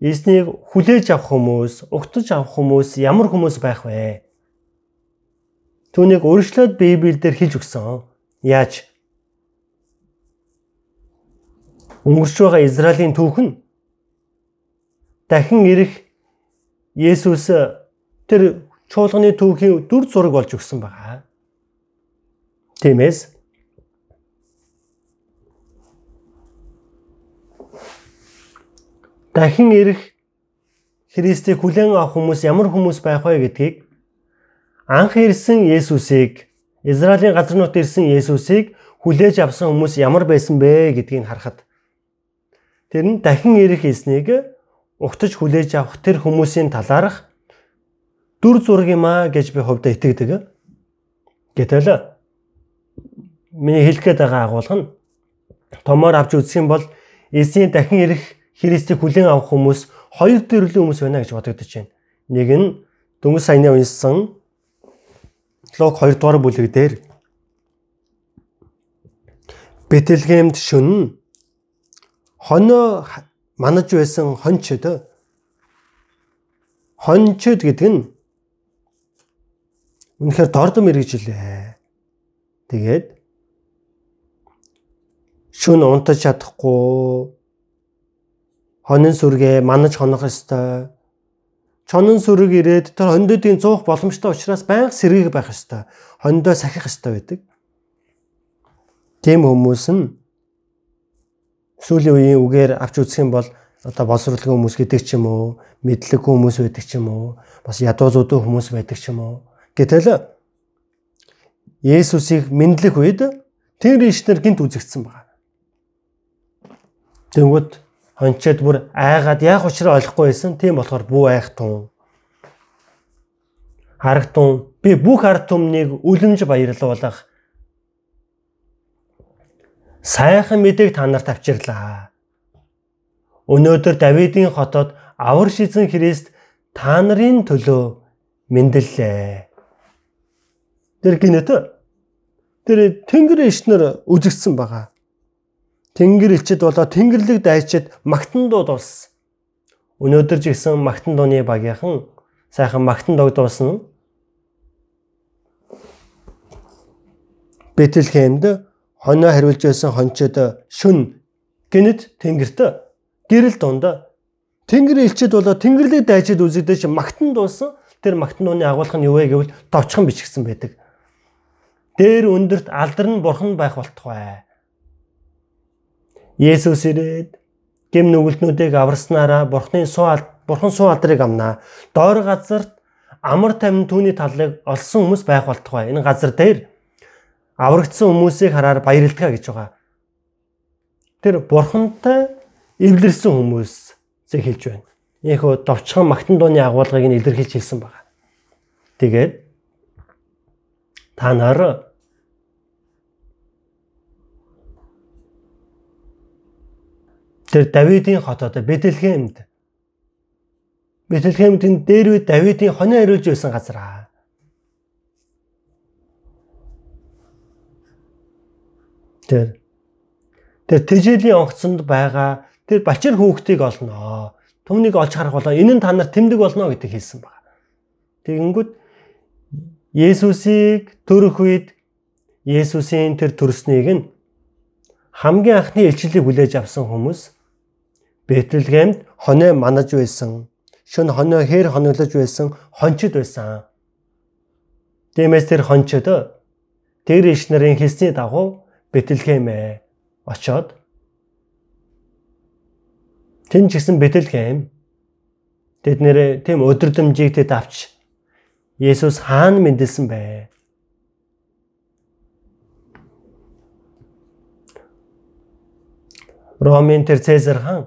эзнийг хүлээж авах хүмүүс, угтаж авах хүмүүс ямар хүмүүс байх вэ? Түүнийг өөрчлөөд Библиэлд хэлж өгсөн. Яаж? Өнгөрч байгаа Израилийн түүх нь дахин ирэх Есүс тэр чуулганы түүхийн дүр зураг болж өгсөн байгаа. Тиймээс дахин ирэх Христийг хүлээн авах хүмүүс ямар хүмүүс байх вэ гэдгийг анх ирсэн Есүсийг Израилийн газар нутагт ирсэн Есүсийг хүлээж авсан хүмүүс ямар байсан бэ гэдгийг харахад Тэр нь дахин ирэх эснийг угтаж хүлээж авах тэр хүмүүсийн талаарх дүр зураг юм аа гэж би хувьдаа итгэдэг. Гэтэл миний хэлэх гээд байгаа агуулга нь томоор авч үзэх юм бол эсийн дахин ирэх Христийг хүлээн авах хүмүүс хоёр төрлийн хүмүүс байна гэж бодогдож байна. Нэг нь дөнгөж саяны уншсан Луг 2 дугаар бүлэг дээр Бэтлехемд шөнө хоноо манаж байсан хончд хончд гэдэг нь үнэхээр дордом мэрэгжилээ. Тэгээд шүн унтаж чадахгүй хонин сүргээ манаж хонох ёстой. Чонон сүрэг ирээд тэр хондодын зуух боломжтой учраас байнга сэргийг байх ёстой. Хондоо сахих ёстой байдаг. Тийм хүмүүс нь сүүлийн үеийн үгээр авч үзэх юм бол одоо боловсруулах хүмүүс гэдэг ч юм уу, мэдлэг хүмүүс байдаг ч юм уу, бас ядуу зүйдэн хүмүүс байдаг ч юм уу. Гэтэл Есүсийг мэдлэх үед тэр ишнэр гинт үзэгдсэн байна. Тэнгүүд хончоод бүр айгаад яах учраа ойлгохгүй байсан. Тийм болохоор бүү айх тун. Харагтун би бүх ард түмнийг үлэмж баярлуулах сайхан мэдээг та нарт авчирлаа. Өнөөдөр Давидын хотод авар шизэн Христ та нарын төлөө мэндэллээ. Тэр гинэт тэр тэнгэр ишнэр үзэгдсэн байгаа. Тэнгэр элчэд болоо тэнгэрлэг дайчид магтан дуу дуулсан. Өнөөдөр ч гэсэн магтан дууны багийнхан сайхан магтан дог дуусан. Бэтлехемд хоноо хариулж байсан хончод шүн гинэт тэнгэрт гэрэл дунд тэнгэр элчэд болоо тэнгэрлэг дайчид үзэгдэж магтан дуусан. Тэр магтан дууны агуулга нь юу вэ гэвэл товчхон бичгсэн байдаг. Дээр өндөрт алдар нь бурхан байх болтугай Есүс ирээд гэм нүгэлтнүүдийг аварснараа Бурхны суу Бурхан суу алдрыг амнаа. Доор газарт амар тамин түүний талыг олсон хүмүүс байх болтугай. Энэ газар дээр аврагдсан хүмүүсийг хараар баярлтгаа гэж байгаа. Тэр Бурхантай эвлэрсэн хүмүүс зэ хэлж байна. Ийхүү довчхон магтан дууны агуулгыг нь илэрхийлж хэлсэн байна. Тэгээд та нар Тэр Давидын хотод Бэтлехемд Бэтлехемд энэ дээр Давидын хоноо хариулж байсан газар аа. Тэр тэр тэжээлийн онгоцонд байгаа тэр бачир хүүхдийг олноо. Түмнийг олж харах болоо энэ нь та нар тэмдэг болно гэдэг хэлсэн байна. Тэгэнгүүт Есүсийг төрөх үед Есүсийн тэр төрснийг нь хамгийн анхны илчлэлийг хүлээж авсан хүмүүс Бэтлехемд хоноо манаж байсан. Шөн хоноо хээр хоноглож байсан хончид байсан. Тиймээс тэр хончид тэр иш нарын хэлсний дагуу Бэтлехемэ очоод тэн ч гэсэн Бэтлехем тэд нэрээ тийм өдөрдөмжийг тэд авч Есүс хаана мэндэлсэн бэ? Ромын тэр Цэзар хаан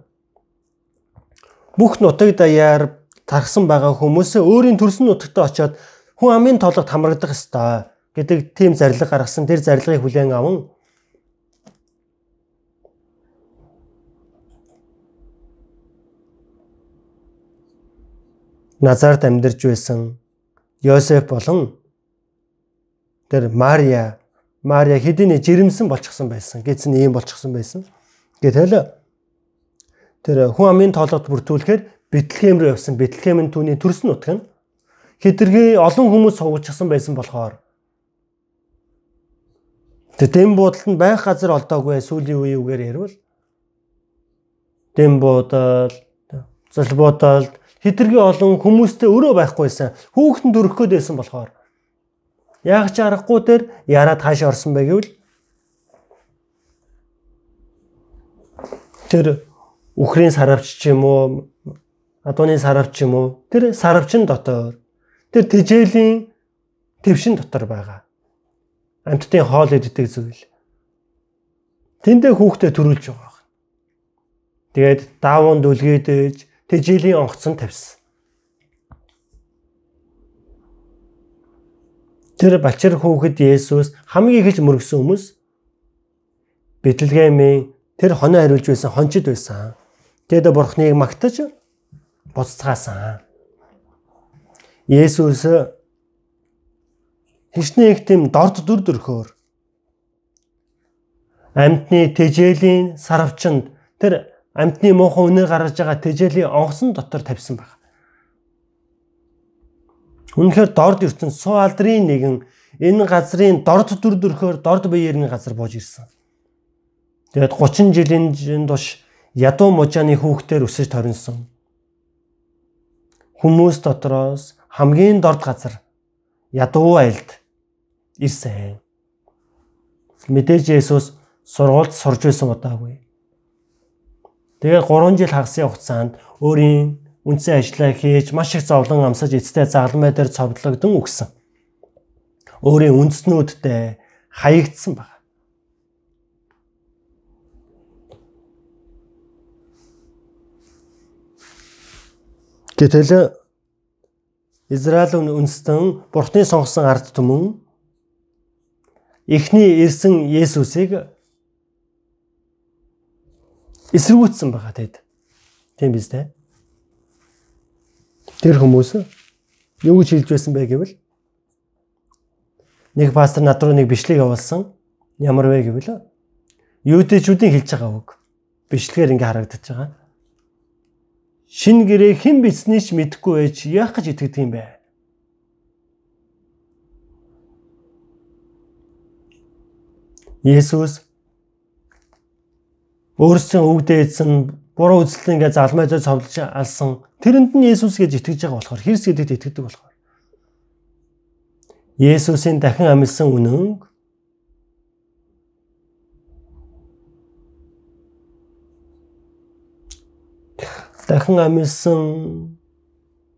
бүх нутаг даяар тархсан байгаа хүмүүсээ өөрийн төрсөн нутагтаа очиод хүн амын толгод хамрагдах ёстой гэдэг тийм зарлиг гаргасан. Тэр зарлагыг хүлээн аван Назарт амьдарч байсан Йосеф болон тэр Мария Мария хэдийн жирэмсэн болчихсон байсан. Гэсэн ийм болчихсон байсан. Гэтэл тэр хүн амын тоолоод бүртгүүлэхээр Бэтлехэм рүү явсан. Бэтлехэм нь түүний төрсөн нутаг нь хэтэрхий олон хүмүүс суугачсан байсан болохоор тэр дэм буудалд нь байх газар олдоогүй сүүлийн үеийн үгээр ярил дэм буудал зал буудалд хэтэрхий олон хүмүүстэй өрөө байхгүйсэн хүүхдэн төрөх гээд байсан болохоор. Яг ч аргагүй тэр яраад хааш орсон бэ гэвэл тэр үхрийн саравч ч юм уу адууны саравч ч юм уу тэр саравчин дотор тэр тижээлийн твшин дотор байгаа. Амьтдын хоол иддэг зүйл. Тэндээ хүүхдээ төрүүлж байгаа. Тэгээд даавуунд үлгээдэж тижээлийн онгоцон тавьсан. Тэр бачир хүүхэд Есүс хамгийн их мөргсөн хүмүүс Бэтлехемийн тэр хоноо хариулж байсан хончид байсан. Тэгэд бурхныг магтаж буццгаасан. Есүс хичнээн их тийм дорд дүр дөрхөөр амьтны тэжээлийн сарвчанд тэр амьтны муухан үнээр гаргаж байгаа тэжээлийн онгоцон дотор тавьсан баг. Үнэхээр дорд ертөнц суу алдрын нэгэн энэ газрын дорд дүр төрхөөр дорд биеэрний газар бууж ирсэн. Тэгээд 30 жилийн туш ядуу мужааны хүүхдээр өсөж торинсон. Хүмүүс дотроос хамгийн дорд газар ядуу айлд ирсэн. Мэдээж Есүс сургуульд сурж байсан удаагүй. Тэгээд 3 жил хагасын хугацаанд өөрийн үндсэн ажлаа хийж маш их зовлон амсаж эцтэй загалмай дээр цовдлогдсон өгсөн. Өөрийн үндснүүдтэй хаягдсан баг. Гэтэл Израиль үндэстэн Бурхны сонгосон ард түмэн эхний ирсэн Есүсийг эсэргүүцсэн байгаа тэгэд. Тийм биз дээ. Тэр хүмүүс юу гэж хэлж байсан бэ гэвэл нэг пастор над руу нэг бичлэг явуулсан. Ямар вэ гэвэл юудэчүүдийн хэлж байгаа үг. Бичлэгээр ингээ харагдаж байгаа. Шин гэрээ хэн бичсний ч мэдэхгүй байж яах гэж итгэдэг юм бэ? Есүс өөрсдийн өвдөө эзэн буруу үзэлтэн ингээ залмай дээр цовлж алсан. Тэрэнд нь Есүс гэж итгэж байгаа болохоор Христ гэдэгт итгэдэг болохоор. Есүсийн дахин амьсан үнэн дахин амьсан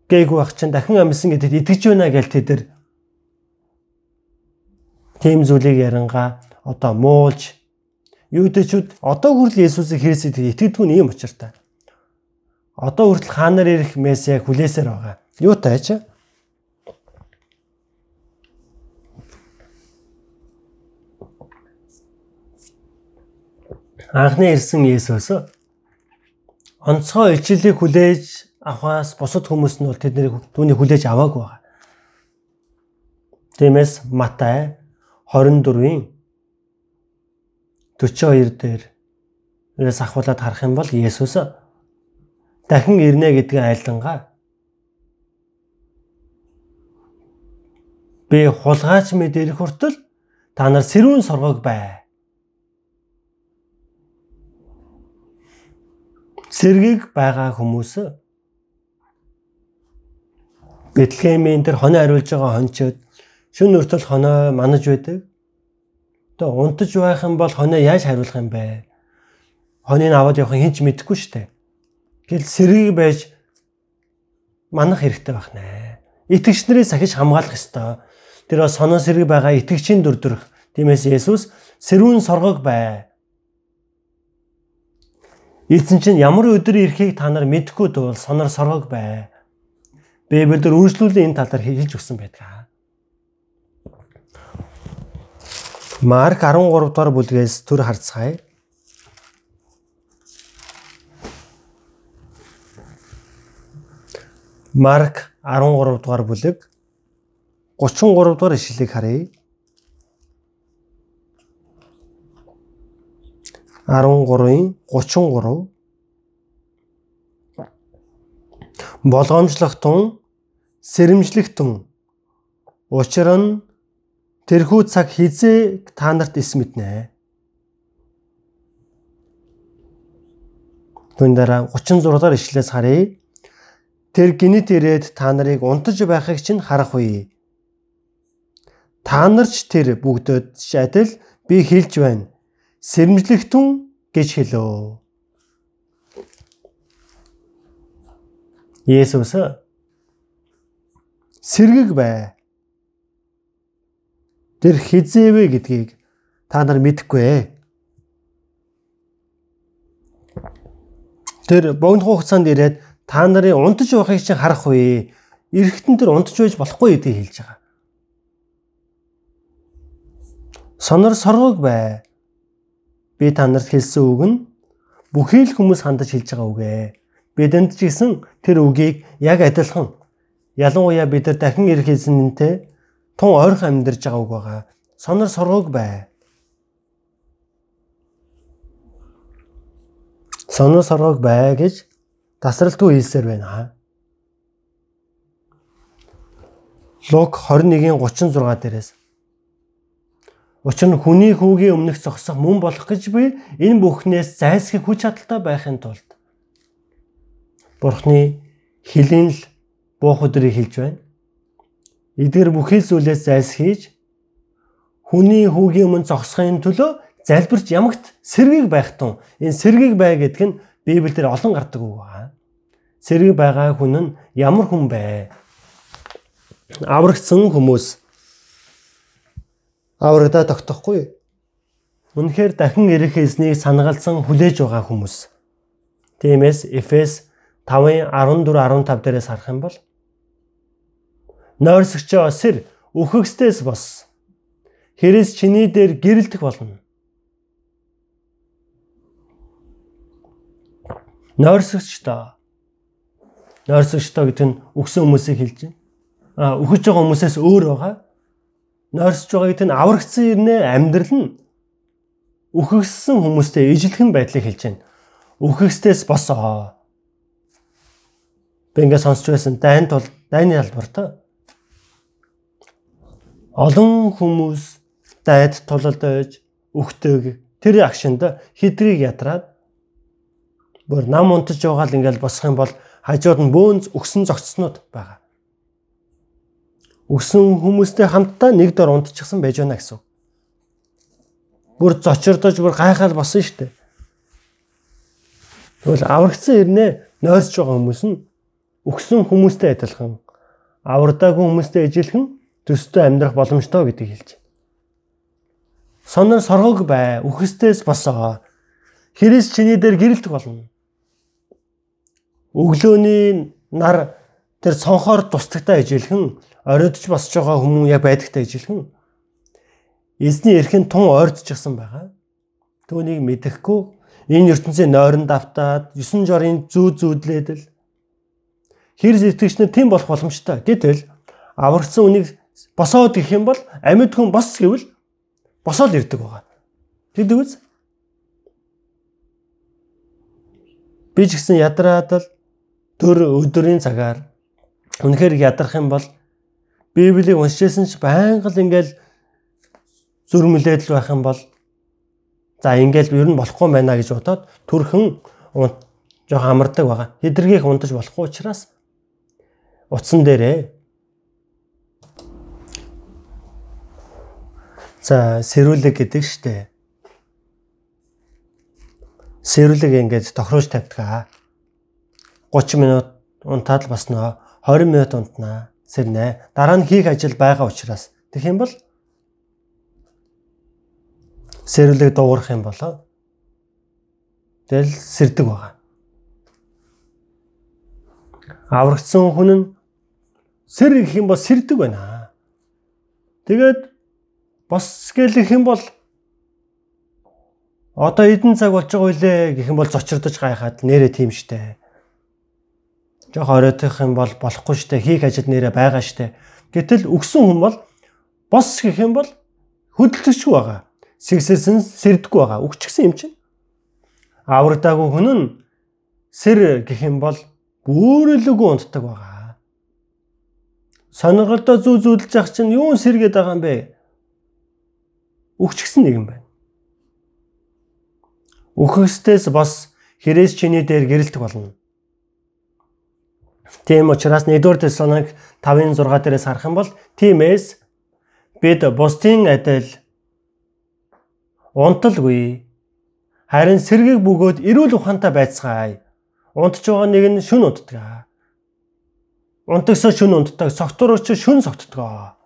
гээгүй ах чинь дахин амьсан гэдэгт итгэж байна гэж тэд тийм зүйлийг яранга одоо муулж Юудэчүүд одоо хүртэл Есүсийг Христэд итгэдэггүй нь ийм учиртай. Одоо хүртэл хаанаар ирэх месиаг хүлээсээр байгаа. Юутай ч анхны ирсэн Есүс онцгой илчлэлийг хүлээж авахаас бусад хүмүүс нь бол тэднийг түүнийг хүлээж аваагүй байгаа. Тиймээс Матай 24-ийн 42 дээрээс ахуулаад харах юм бол Есүс дахин ирнэ гэдгийг айлдангаа би хулгайч мэд ирэх хүртэл та нар сэрүүн соргог бай. Сэргийг байгаа хүмүүс Бэтлехемийн тэр хоноо хариулж байгаа хончод шүн өртөл хоноо манаж байдаг. Тэгээ унтаж байх юм бол хоноо яаж хариулах юм бэ? Хоныг аваад явах хин ч мэдэхгүй штэ. Гэл сэргийг байж манах хэрэгтэй байх нэ. Итгэгч нарыг сахиж хамгаалах ёстой. Тэр сонон сэрэг байгаа итгэгчийн дүрдүрх. Тиймээс Есүс сэрүүн соргог бай. Эзэн чинь ямар өдөр ирэхийг та нар мэдэхгүй тул сонор соргог бай. Библиэлд үргэлжлүүлэн энэ талаар хэлж өгсөн байдаг. Марк 13 дугаар бүлгээс төр харцгаая. Марк 13 дугаар бүлэг 33 дугаар ишлэлийг харъя. 13-ын 33 болгоомжлогтун сэрэмжлэгтэн учир нь Тэрхүү цаг хизээ та нарт эс мэднэ. Түүн дараа 36 дахь ишлээс харъя. Тэр гинэт ирээд та нарыг унтаж байхыг чинь харах үе. Та нарч тэр бүгдөөд адил би хэлж байна. Сэрэмжлэгтэн гэж хэлөө. Есүс сэргэг бай тэр хизээвэ гэдгийг та нар мэдэхгүй ээ. Тэр богино хугацаанд ирээд та нарын унтаж байхыг чинь харах үе. Эрэхтэн тэр унтаж байж болохгүй гэдгийг хэлж байгаа. Сонор соргог бай. Би та нарт хэлсэн үг нь бүхий л хүмүүс хандаж хэлж байгаа үг ээ. Бидэнд ч гэсэн тэр үгийг яг адилхан ялангуяа бид нар дахин ирэх эзэнтэй тун ойрхон амьдарч байгаа үг байгаа. Сонор соргог бай. Сонор соргог бай гэж тасралтгүй хэлсээр байна. Лук 21:36 дээрээс Учир нь хүний хүүгийн өмнөх зогсох мөн болох гэж би энэ бүхнээс зайлсхийх хүч чадалтай байхын тулд Бурхны хилийн л буух өдрийг хэлж байна. Эдгээр бүхий зүйлээс зайлсхийж хүний хүүгийн өмнө зогсохын төлөө залбирч ямагт сэргийг байх тун энэ сэргийг бай гэдэг нь Библиэлд олон гардаг үг байна. Сэргийг байгаа хүн нь ямар хүн бэ? Аврагцсан хүмүүс аврагдаа тогтохгүй. Үнэхээр дахин ирэх эзнийг санагалсан хүлээж байгаа хүмүүс. Тиймээс Эфес 5-ын 14 15 дээрээс харах юм бол нойрсогчоо сэр үхэгстээс бос. Хэрэс чиний дээр гэрэлтэх болно. Нойрсогчтой. Нойрсогчтой гэдэг нь үхсэн хүмүүсийг хэлж байна. А үхэж байгаа хүмүүсээс өөр байгаа нойрсож байгаа гэдэг нь аврагдсан ирнэ амьдрал нь үхэгссэн хүмүүстэй ижилхэн байдлыг хэлж байна. Үхэгстээс босоо. Би ингээд сонсч байсан дайнд бол дайны албартай. Олон хүмүүс дайд байж үхтэйг тэр агшинд хэдрийг ятраад бүр нам унтаж байгаа л ингээд босох юм бол хажууд нь бөөнц өгсөн зогцснууд байгаа өсөн хүмүүстэй хамтдаа нэг дор унтчихсан байж байна гэсэн. Бүр зочирдож бүр гайхаад босон шүү дээ. Тэгвэл аврагцсан ирнэ нойрсож байгаа хүмүүс нь өгсөн хүмүүстэй адилхан авардаагүй хүмүүстэй ижилхэн төстэй амьдрах боломжтой гэдгийг хэлж байна. Сонор соргог бай, үхэстээс босоо. Христ чиний дээр гэрэлтэх болно. Өглөөний нар тэр цонхоор тусдагтай ижилхэн оройдож босч байгаа хүмүүс яг байдагтай ижилхэн эзний эрхэн тун ойрдчихсан байгаа. Түүнийг мэдэхгүй энэ ертөнцийн нойронд автаад 9 жорын зүү зүүдлээдэл хэр сэтгэгч нар тийм болох боломжтой. Гэтэл аврагсан үнийг босоод гэх юм бол амьд хүн бос гэвэл босоод ирдэг байгаа. Тэгдэг үз? Би ч гэсэн ядраад л төр өдрийн цагаар үнэхээр ядрах юм бол Библийг уншижсэн ч байнга л ингээл зүрмэлээд л байх юм бол за ингээл ер нь болохгүй байна гэж бодоод төрхөн жоох амардаг байгаа. Хэдэргийх унтаж болохгүй учраас утсан дээрээ за сэрүүлэг гэдэг штэ. Сэрүүлэг ингээд тохируулж тавьдаг. 30 минут унтаад л басноо 20 минут унтнаа сэрнэ. Дараа нь хийх ажил байгаа учраас тэгэх юм бол сэрүүлэг дуурах юм болоо. Тэгэл сэрдэг байгаа. Аврагдсан хүн нь сэр гэх юм бол сэрдэг байна. Тэгээд бос гэлэх юм бол одоо эдэн цаг болж байгаа үлээ гэх юм бол зочирдож гайхаад нэрэ тийм штэ жоох оройтох юм бол болохгүй штэ хийх ажил нэрэ байгаа штэ. Гэтэл өгсөн хүн бол бос гэх юм бол хөдөлгөжгүй байгаа. Сэгсэлсэн сэрдэггүй байгаа. Өгчихсэн юм чинь. Аврагдаагүй хүн нь сэр гэх юм бол бүрэлэггүй унтдаг байгаа. Сонирхолтой зүү зүүдэлж явах чинь юун сэргээд байгаа юм бэ? Өгчихсэн нэг юм байна. Үхэхстээс бас хэрээс чиний дээр гэрэлтэх болно. Тийм учраас 1-р Тесалоник 5-ын 6 дээрээс харах юм бол тиймээс бид бусдын адил унталгүй харин сэргийг бөгөөд эрүүл ухаантай байцгаая. Унтж байгаа нэг нь шүн унтдаг. Унтагсаа шүн унтдаг, согтурууч шүн согтдог.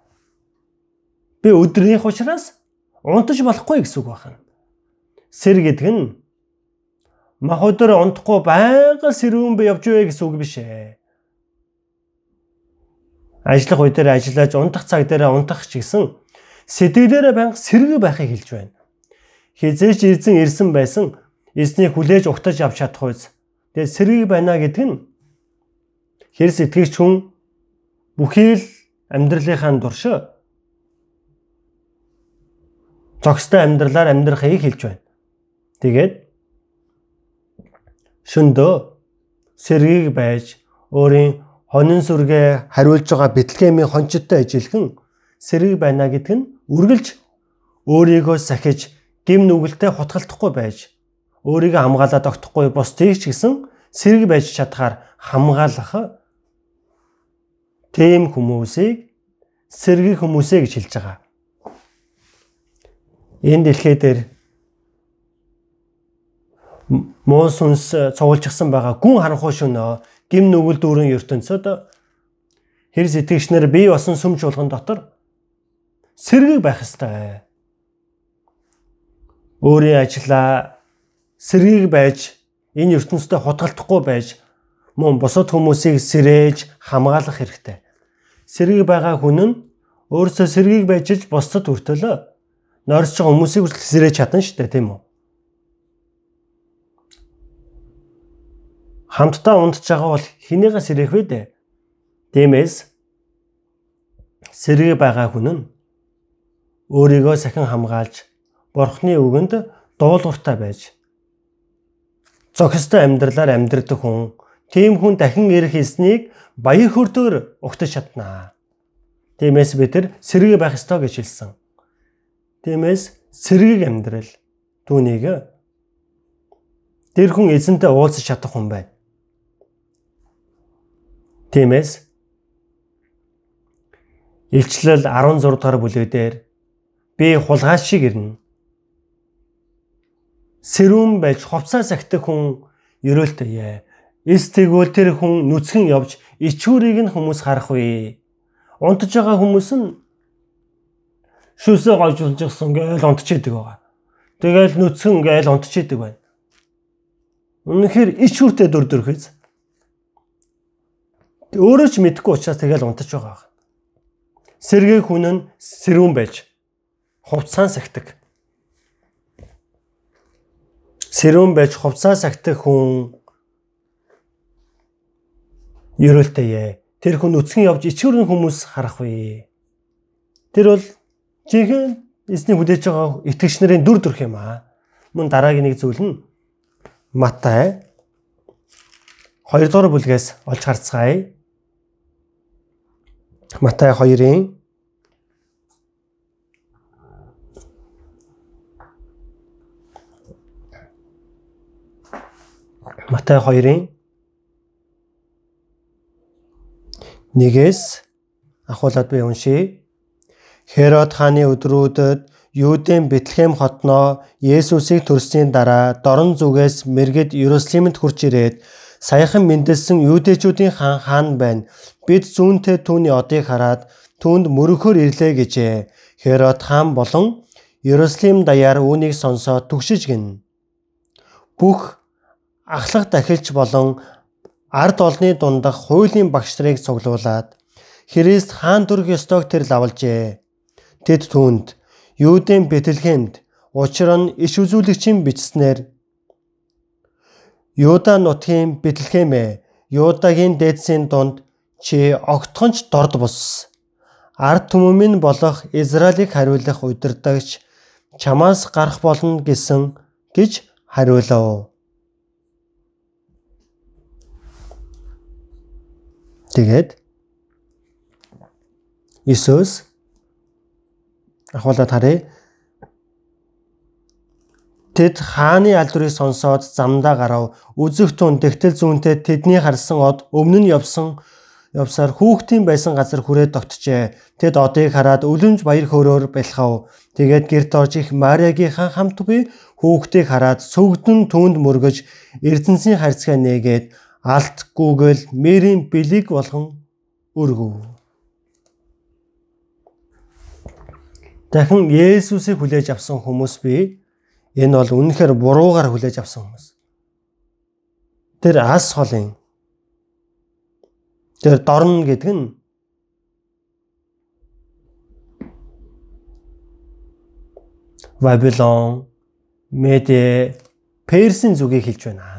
Би өдрийнх учраас унтаж болохгүй гэсэн үг байна. Сэр гэдэг нь мах өдөр унтахгүй байнга сэрүүн би явж вэ гэсэн үг биш ээ ажиллах үе дээр ажиллаж унтах цаг дээр унтах ч гэсэн сэтгэлээрээ банга сэрэг байхыг хэлж байна. Хизээч эзэн ирсэн байсан эзнийг хүлээж угтаж авч чадах үз. Тэгээ сэргийг байна гэдэг нь хэр сэтгэгч хүн бүхий л амьдралынхаа дурш зохистой амьдралаар амьдрахыг хэлж байна. Тэгээд шөндөө сэргийг байж өөрийн хонин сүргээ хариулж байгаа Бэтлехемийн хончидтой ижилхэн сэрэг байна гэдг нь үргэлж өөрийгөө сахиж гим нүгэлтэд хутгалтахгүй байж өөрийгөө хамгаалаад огтхгүй бус тийч гэсэн сэрэг байж чадхаар хамгаалах тийм хүмүүсийг сэргийг хүмүүсээ гэж хэлж байгаа. Энэ дэлхий дээр муу сүнс цугулжсан байгаа гүн харанхуй шөнөө гим нүгэл дүүрэн ертөнцөд хэр сэтгэгчнэр бие басан сүм чуулган дотор сэргийг байх ёстой. Өөрийн ажлаа сэргийг байж энэ ертөнцид хутгалтахгүй байж мөн бусад хүмүүсийг сэрээж хамгаалах хэрэгтэй. Сэргийг байгаа хүн нь өөрөөсөө сэргийг байжж бусдад хүртэлөө нойрсож байгаа хүмүүсийг хүртэл сэрээж чадна шүү дээ тийм үү? Хамтдаа унтж байгаа бол хэнийгээ сэрэх вэ дээ? Тиймээс сэрэг байгаа хүн нь өөрийгөө сахин хамгаалж Бурхны үгэнд дуулууртай байж зохистой амьдралаар амьдрэх хүн тийм хүн дахин ирэх эснийг баяр хөөртөөр угтаж чаднаа. Тиймээс бид тэр сэрэг байх ёстой гэж хэлсэн. Тиймээс сэргийг амьдрал түүнийг тэр хүн эзэнтэй уулзах чадах хүн байна. Тиймээс Илчлэл 16 дугаар бүлэгдэр би хулгай шиг ирнэ. Сэрүүн байж хувцас сахтах хүн ерөөлтөе. Эс тэгвэл тэр хүн нүцгэн явж ичүүрийг нь хүмүүс харах вэ. Унтж байгаа хүмүүс нь шүсээ гойжулж гисэн гээл унтчихэдэг байгаа. Тэгэл нүцгэн гээл унтчихэдэг байна. Үнэхээр ичүүртэй дүр төрхөз. Өөрөө ч мэдэхгүй учраас тэгэл унтаж байгаа. Сэргээ хүн нь сэрүүн байж хувцаан сахдаг. Сэрүүн байж хувцаа сахдаг хүн ерөөлтэйе. Тэр хүн үцгэн явж ичүүрэн хүмүүс харах вэ. Тэр бол жинхэнэ эзний хүлээж байгаа итгэгч нарын дүр төрх юм аа. Мөн дараагийн нэг зүйл нь Матай 2 дугаар бүлгээс олж харцгаая. Матай 2-ын Матай 2-ын 1-ээс ахуулаад би уншия. Херод хааны өдрүүдэд Юудын Бэтлехэм хотноо Есүсийг төрсний дараа дорн зүгээс мэрэгд Иерусалимд хурж ирээд саяхан мэндэлсэн юудэчүүдийн хаан хаан байна. Бид зүүнтэй түүний одыг хараад түүнд мөрөхөр ирлээ гэжээ. Херод хаан болон Иерусалим даяар үүнийг сонсоод түгшиж гин. Бүх ахлах дахилч болон ард олны дундах хуулийн багш нарыг цуглуулад Христ хаан дүрх ёстойг тэр лавлжээ. Тэд түүнд Юудын Бэтлехемд учир нь иш үзүүлэгчийн бичснээр Юда нутгийн Бэтлехемэ Юдагийн дээдсийн дунд чи огтхонч дорд бус. Ард түмэн болох Израилийг хариулах удирдагч чамаас гарах болно гэсэн гэж хариулав. Тэгээд Иесус ахуулаад харъя. Тэд хааны алдрыг сонсоод замдаа гарав. Үзэх тун тэгтэл зүүнтэй тэдний харсан од өмнө нь явсан явсаар хүүхдийн байсан газар хүрээд тогтжээ. Тэд одыг хараад үлэмж баяр хөөрөөр бэлхав. Тэгээд гэрт орж их Мариагийн хамт буй хүүхдийг хараад сүгдэн түүнд мөргөж эрдэнсийн харьцаа нээгээд алт гүгэл мэрийн бэлэг болгон өргөв. Дахин Есүсийг хүлээж авсан хүмүүс би энэ бол үнэхээр буруугаар хүлээж авсан хүмүүс. Тэр ас холын тэр дорн гэдэг нь Вавилон, Меде, Персийн зүгийг хэлж байна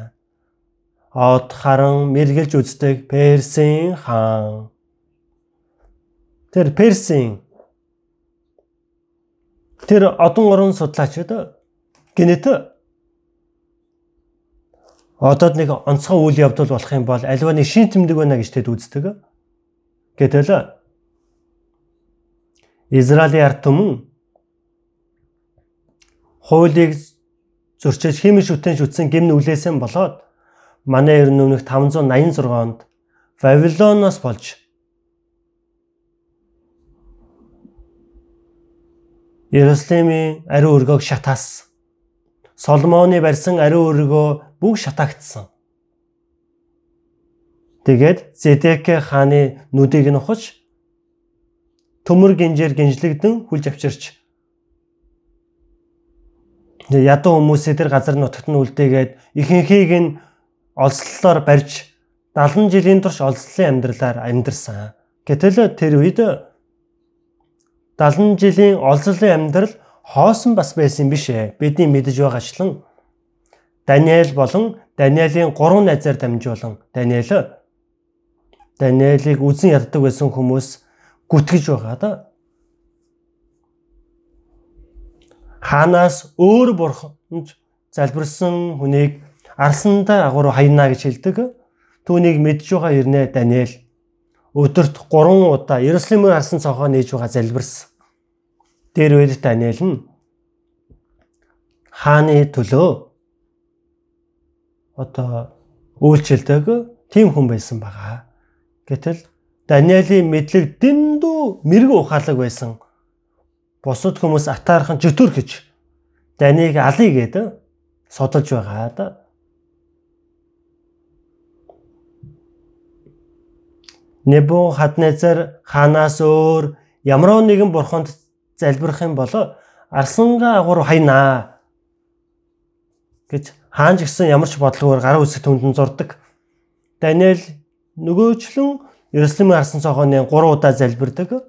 од харан мэргэлж үздэг Персийн хаан. Тэр Персийн тэр одон орон судлаачид гинэт одоод нэг онцгой үйл явдал болох юм бол альва нэг шин тэмдэг байна гэж тэд үздэг. Гэтэл Израилийн ард түмэн хуулийг зөрчиж химийн шүтэн шүтсэн гим нүглээсэн болоод манай ер өмнөх 586 онд Вавилоноос болж Иерусалимийн ариун өргөөг шатаас Соломоны барьсан ариун өргөө бүх шатаагдсан. Тэгээд Зэдэкэ хааны нүдийг нь ухаж төмөр гинжээр гинжлэгдэн хүлж авчирч ядуу хүмүүсээ тэр газар нутагт нь үлдээгээд ихэнхийг нь олслолоор барьж 70 жилийн турш олслын амьдралаар амьдарсан. Гэтэл тэр үед 70 жилийн олзлын амьдрал хоосон бас байсан биш ээ. Бидний мэдэж байгаачлан Даниэл болон Даниэлийн гурван найзаар дамжуулан Даниэл Даниэлийг үзэн яддаг байсан хүмүүс гүтгэж байгаа да. Ханаас өөр бурханд залбирсан хүнийг арсандаа агуур хайнаа гэж хэлдэг. Түүнийг мэдж байгаа ирнэ Даниэл өдөрт 3 удаа Иерусалимээр харсан цонхоо нээж байгаа залбирсан. Тэр үед Даниэл нь хааны төлөө одоо үйлчлдэг тийм хүн байсан байгаа. Гэтэл Даниэлийн мэдлэг дэндүү мэрэгүү ухаалаг байсан. Бусад хүмүүс атаархан жөтөр гэж Данийг алъя гэдэг содолж байгаа да. Небо хадназар ханаас өөр ямар нэгэн бурханд залбирах юм бол арсангаа агуур хайнаа гэж хаан ч гэсэн ямар ч бодлогоор гараа үсэг түндэн зурдаг. Даниэл нөгөөчлөн Иерусалимын арсан цохооны 3 удаа залбирдаг.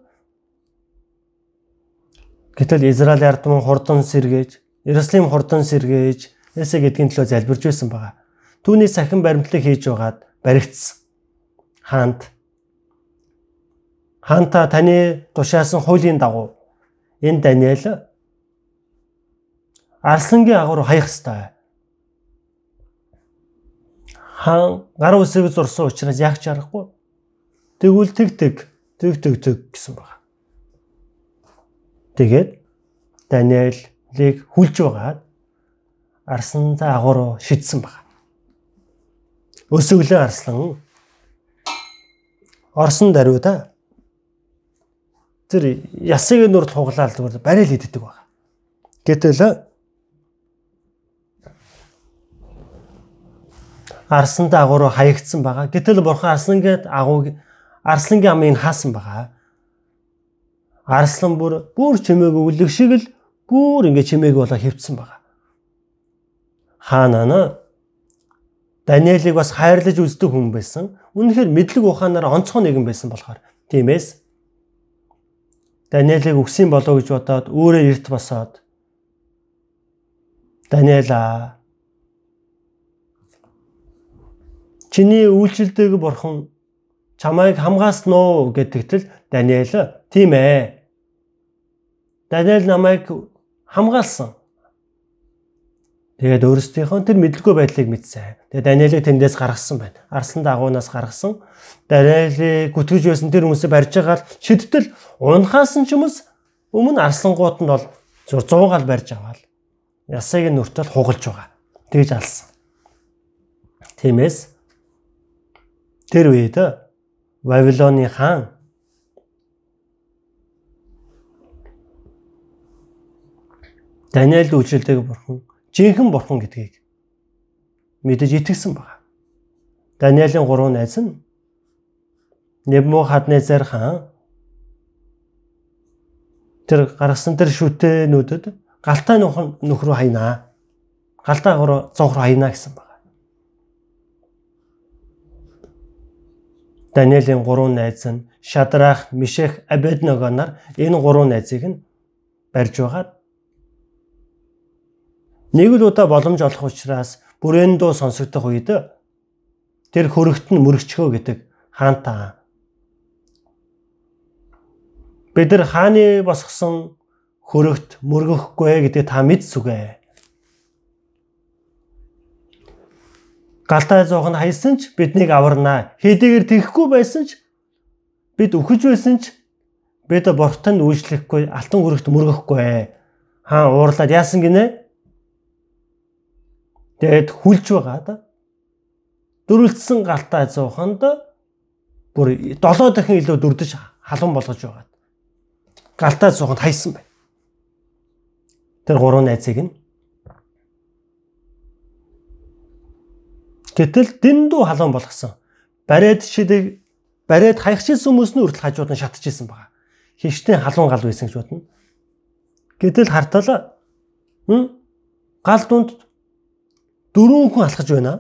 Гэтэл Израиль ард түмэн хурдан сэргээж, Иерусалим хурдан сэргээж, Эсэ гэдгийн төлөө залбирж байсан байгаа. Түүний сахин баримтлаг хийж байгаад баригдсан. Хаант хаанта таны тушаасан хуулийн дагуу энэ Даниэл арслангийн агуур хаях ёстой. Хаан гар үсэг зурсан учраас яг ч аргагүй. Тэгвэл тэг тэг тэг тэг тэг гэсэн байна. Тэгээд Даниэлийг хүлж байгаад арсантай агуур шидсэн байна. Өсөглөө арслан Орсон даруйда тэр ясыг нүр туглаал зүгээр барил иддэг баг. Гэтэл арсан дагуур хаягдсан байгаа. Гэтэл бурхан арслангээд агууг арслангийн амыг хаасан байгаа. Арслан бүр бүр чимээгүй үлэг шиг л бүр ингэ чимээг болоо хөвцсөн байгаа. Хаанаа Даниэлийг бас хайрлаж үздэг хүн байсан. Үнэхээр мэдлэг ухаанаар онцгой нэгэн байсан болохоор тиймээс Даниэлийг өгсөн болов гэж бодоод өөрөө эрт босоод Даниэла чиний үйлчлдэг бурхан чамайг хамгаалсан уу гэдэгтэл Даниэл тийм ээ. Даниэл намайг хамгаалсан. Тэгээд өөрсдийнхөө тэр мэдлгүй байдлыг мэдсэн. Тэгээд Даниэлийг тэндээс гаргасан байна. Арсан дагуунаас гаргасан. Даниэлийг гүтгэж байсан тэр хүмүүсээ барьж байгаа шидтэл унахаас нь ч юмс өмнө арслангууд нь бол 100 гал барьж аваад ясыг нүртэл хугалж байгаа. Тэгж алсан. Тиймээс тэр үед Вавилоны хаан Даниэлд үйлчлдэг бурхан жинхэнэ бурхан гэдгийг мэдэж итгэсэн байна. Даниэлийн гурван найз нь Небухаднецар хаан тэр гаргасан тэр шүтэнүүдэд галтай нөхрөө хайнаа. Галтай гурав зовхор хайнаа гэсэн байна. Даниэлийн гурван найз нь Шадрах, Мишех, Абедного нар энэ гурван найзыг нь барьж байгаад Нэг л удаа боломж олох учраас бүрээн дуу сонсогдох үед тэр хөрөгт нь мөрөгчхөө гэдэг хаантаа. Бид нар хааны босгосон хөрөгт мөргөхгүй гэдэг та мэдсүгэ. Галтай зоог нь хайсан ч биднийг аварнаа. Хэдийгээр тэхгүй байсан ч бид үхэж байсан ч бид бурхтанд үйлчлэхгүй алтан хүрэгт мөргөхгүй. Хаа уурлаад яасан гинэ? Тэгээд хүлж байгаа да. Дөрвөлдсөн галтай зоохонд бүр 7 дахин илүү дүрдэж халуун болгож байгаа. Галтай зоохонд хайсан бай. Тэр гурван найзыг нь Гэтэл дэндүү халуун болгосон. Бариад шидэг бариад хаягчилсан хүмүүс нь үрдэл хажууд нь шатчихсан байгаа. Хинштэй халуун гал байсан гэж бодно. Гэтэл хартал гал дунд дөрвөн хүн алхаж байна.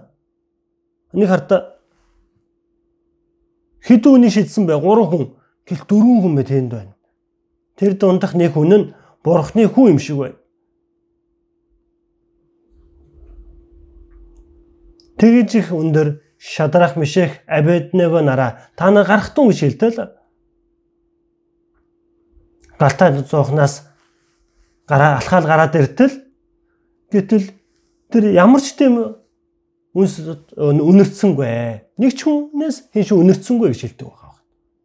Нэг харта хэдэн үний шидсэн бай? Гурван хүн. Гэл дөрвөн хүн бэ тэнд байна. Тэр дундах нэг хүн нь бурхны хүн юм шиг байна. Тэгж их өндөр шадрах мишэх Абедnego нараа та нар гарахтун гэж хэлтэл галтай зоохнаас гараа алхаал гараад иртэл гэтэл тэр ямар ч тийм үнс үнэрцсэнгүй нэг ч хүнээс хин шиг үнэрцсэнгүй гэж хэлдэг байгаа.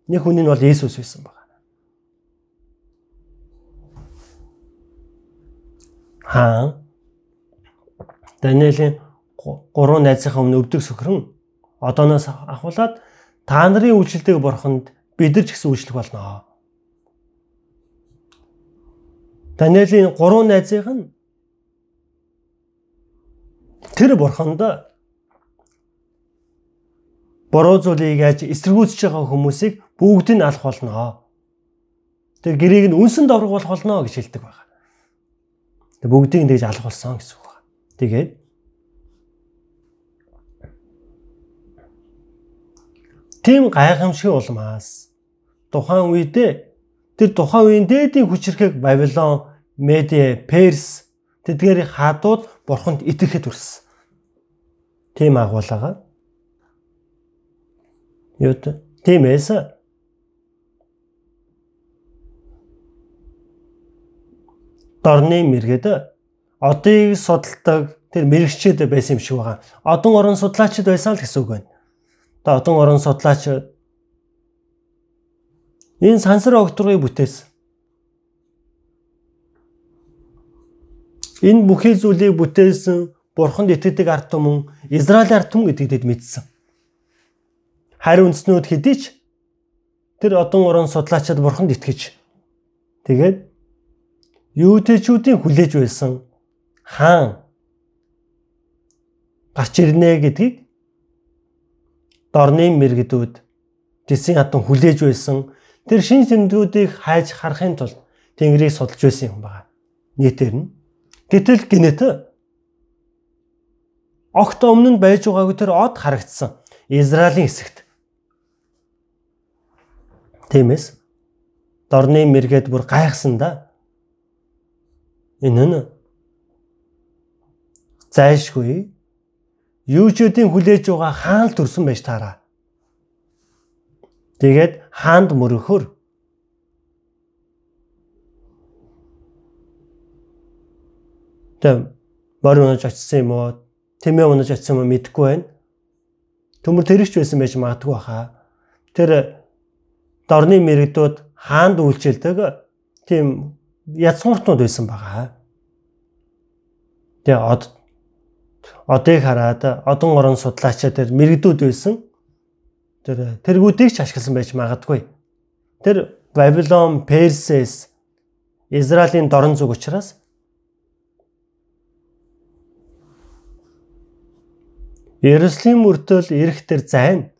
Нэг хүн нь бол Есүс байсан байгаа. Аа Даниэлийн гурван найзынхаа өмнө өвдөг сөхрөн одооноос ахуулаад та нарын үйлчлэлтэйг бурханд бид нар ч гэсэн үйлчлэх болно. Даниэлийн гурван найзынх нь тэр бурханд буруу зүйлийг яаж эсэргүүцэж байгаа хүмүүсийг бүгдийг нь алах болно. Тэр гэрээг нь үнсэнд оргуулах болно гэж хэлдэг байна. Бүгдийг нь тэгж алах болсон гэсэн үг байна. Тэгээд тийм гайхамшиг улмаас тухайн үедээ тэр тухайн үеийн дээдийн хүчрэхэг Бабилон, Медиа, Перс тэдгээрийн хаадууд бурханд итгэхэд хүрсэн. Тийм агуулгаа. Юут тиймээс дорны мэргэд одыг судалдаг тэр мэрэгчд байсан юм шиг байгаа. Одон орон судлаачид байсан л гэсэн үг байна одоо одон орон судлаач энэ сансар огторгыг бүтээсэн. Энэ бүхий зүйлийг бүтээсэн Бурханд итгэдэг ард түмэн Израилийн ард түмэн гэдгийг тэд мэдсэн. Харин үндснүүд хэдий ч тэр одон орон судлаачид Бурханд итгэж тэгээд юутэчүүдийн хүлээж байсан хаан гарч ирнэ гэдгийг дорны мэрэгдүүд тэсийн хатан хүлээж байсан тэр шин зэмдүүдийг хайж харахын тулд Тэнгэрийг судалж байсан юм байна. Нийтээр нь гэтэл гинэт огт өмнө нь байж байгаагүй тэр од харагдсан Израилийн хэсэгт. Тиймээс дорны мэргэд бүр гайхсан да. Энэ нь зайшгүй юучуудын хүлээж байгаа хаан л төрсөн байж таараа. Тэгээд хаанд мөрөхөр Тэм унаж очсон юм уу? Тэмээ унаж очсон юм мэдэхгүй байна. Төмөр тэрэгч байсан байж магадгүй хаа. Тэр дорны мэрэгдүүд хаанд үйлчилдэг тийм язгууртнууд байсан байгаа. Тэгээ од одыг хараад одон орон судлаачаа тэр мэрэгдүүд байсан. Тэр тэргүүдийг ч ашигласан байж магадгүй. Тэр Babylon, Perses Израилийн дорн зүг учраас Иерусалим мөртөл ирэх тэр зайн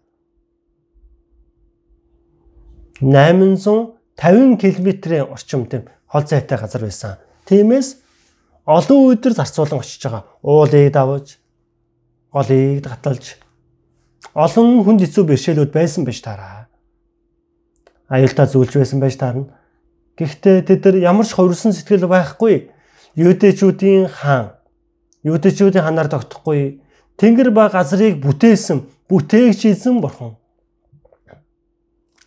850 км-ийн орчим тийм хол зайтай газар байсан. Тиймээс олон өдөр зарцуулан очиж байгаа. Уулыг давж, голыг гаталж олон хүнд хэцүү бэрхшээлүүд байсан байж таараа. Аюултаа зүйлж байсан байж таарна. Гэхдээ тэд нар ямар ч хувирсан сэтгэл байхгүй. Юудэчүүдийн хаан, юудэчүүдийн ханаар тогтохгүй. Тэнгэр ба газрыг бүтээсэн, бүтээгч эзэн бурхан.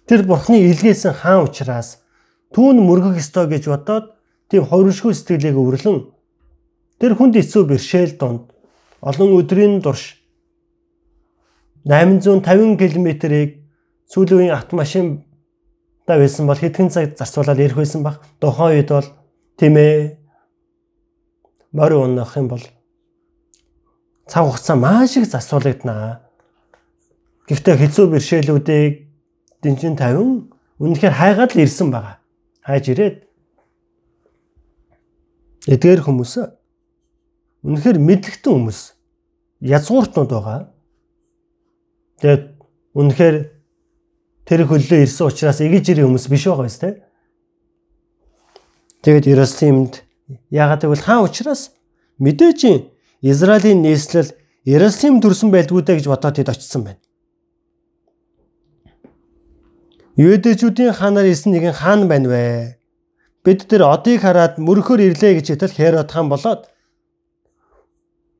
Тэр бурхны илгээсэн хаан учраас түүн мөргөх ёстой гэж бодоод тийм хувиршгүй сэтгэлийг өврлөн Тэр хүнд эцүү бэршээл донд олон өдрийн турш 850 км-ийг сүүлийн автомашин та байсан бол хэдхэн цаг зарцуулаад ирэх байсан баг. Тухайн үед бол тийм ээ морь унах юм бол цаг хугацаа маш их зарцуулагдана. Гэхдээ хэцүү бэрхшээлүүдийг дэнчин 50 үнэхээр хайгаад л ирсэн байгаа. Хайж ирээд эдгээр хүмүүс үнэхээр мэдлэгтэн хүмүүс язгууртнууд байгаа. Тэгээд үнэхээр тэр хөллөө ирсэн учраас игэж ирэх хүмүүс биш байгаа биз дээ. Тэгээд Иерусалимд яагаад гэвэл хаан учраас мэдээж Израилийн нийслэл Иерусалим төрсөн байлгүй дэ гэж бодоод тэд очсон байна. Юудэжүүдийн хаанаар ирсэн нэгэн хаан байна вэ? Бид тэр одыг хараад мөрөхөр ирлээ гэж хэтэл Херод хаан болоод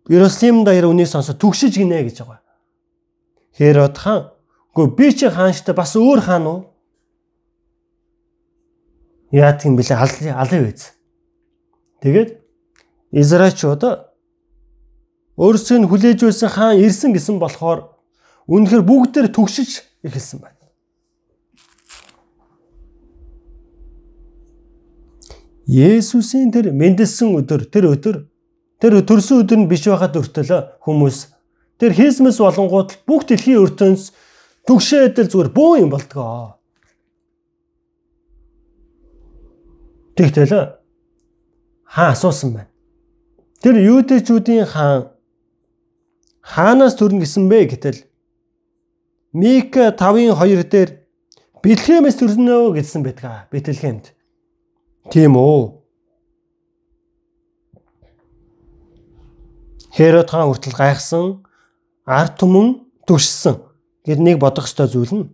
Иерусалим даяар үнийг сонсоод түгшиж гинэ гэж байгаа. Херод хаан Гэхдээ би чи хаан штэ бас өөр хаан уу? Яа тийм бэлээ алын алын үйз. Тэгээд Израильчууд өөрсдөө нь хүлээж байсан хаан ирсэн гэсэн болохоор үнэхээр бүгдээр түгшиж эхэлсэн байна. Есүсийн тэр мэндэлсэн өдөр тэр өдөр тэр төрсөн өдөр нь биш байхад өртөлөө хүмүүс тэр Христмас болонгууд бүх дэлхийн ертөнц Түгшээдэл зүгээр бөө юм болтгоо. Тэгтэл хаан асуусан байна. Тэр юудэчүүдийн хаан хаанаас төрн гисэн бэ гэтэл Мика 5-ын 2 дээр Бэтлехемээс төрнөө гэсэн байдгаа. Бэтлехемд. Тийм үү? Херод хаан хүртэл гайхсан ард түмэн түгшсэн гэд нэг бодох ёстой зүйл нь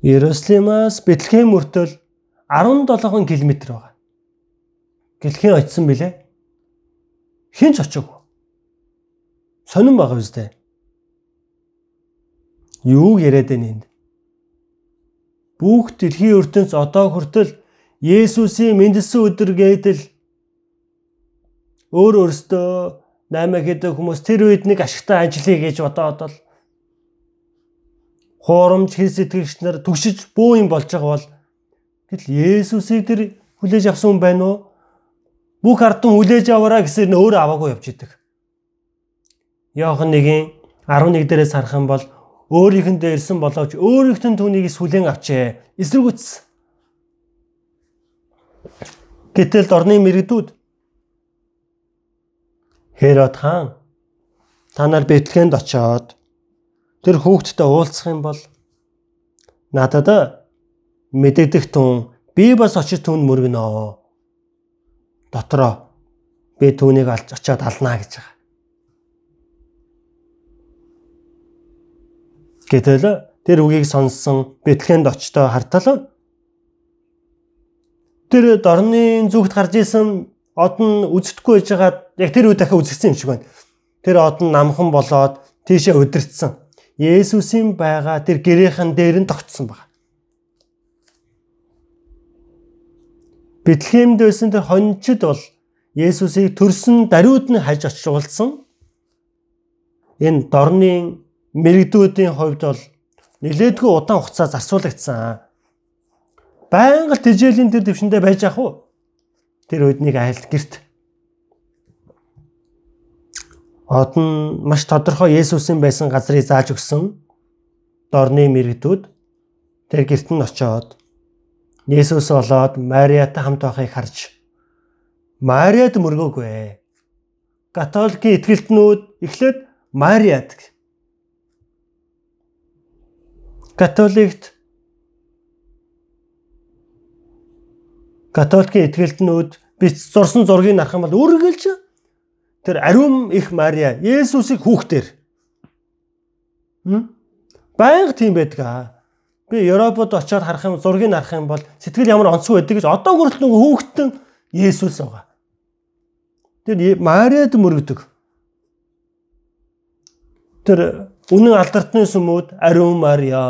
Иерусалимаас Бэтлехэм мөртөл 17 км байгаа. Гэлхэн очисон бэлээ. Хин ч очоогүй. Сонин байгаа үстэй. Юу яриад байна энд? Бүх дэлхийн ертөнц одоо хүртэл Есүсийн мэндэлсэн өдөр гэдэл өөр өөртөө 8 гэдэг хүмүүс тэр үед нэг ашигтай ажиллая гэж бодоод бол хуурамч хэл сэтгэгч нар түгшиж бөө юм болж байгаа бол тэгэл Есүсийг тэр хүлээж авсан хүн байна уу? Бүх ардын хүлээж аваараа гэсээр нь өөрөө аваагүй явж идэг. Яохан нэгin 11 дээрээс харах юм бол өөрийнхэндээ ирсэн боловч өөрийнхөө түүнийг сүлэн авчээ. Эсрэгүүцсэн. Гэтэл дорны мэрэгдүүд Херод хаан та нар Бэтлехэнд очоод тэр хүүхдтэй уулзах юм бол надад мэдэгдэх түн би бас очиж түн мөргөнөө. Дотроо би түүнийг алж очиод алнаа гэж байгаа. Гэтэл тэр үгийг сонссон Бэтлехэнд очтоо хартал тэр дорны зүгт гарч исэн од нь үздэхгүй байж байгаа яг тэр үед дахиад үзэгдсэн юм шиг байна. Тэр од нь намхан болоод тийшээ өдөрцсөн. Есүсийн байгаа тэр гэрийнхэн дээр нь тогтсон баг. Бэтлехемд байсан тэр хончид бол Есүсийг төрсөн даруйд нь хаж очиж уулзсан. Энэ дорны мэрэгдүүдийн хувьд бол нэлээдгүй удаан хугацаа зарцуулагдсан. Байнга л тэжээлийн тэр дэвшиндээ байж ах уу? Тэр үед нэг айлт герт од нь маш тодорхой Есүсийн байсан газрыг зааж өгсөн дорны мэрэгдүүд тэр герт нь очоод Есүс болоод Мариатай хамт байхыг харж Мариад мөргөөгүй. Католикийн итгэлтнүүд эхлээд Мариад Католикт католикийн итгэлтнүүд би зурсан зургийг харах юм бол үргэлж тэр ариун их Мария Есүсийг хүүхдэр байнга тийм байдаг аа. Би Европод очиод харах юм зургийг харах юм бол сэтгэл ямар онцгүй байдаг гэж одоо хүртэл нөгөө хүүхдэн Есүс байгаа. Тэр Мариад мөрөгдөг. Тэр үнэн алдартны сүмүүд ариун Мария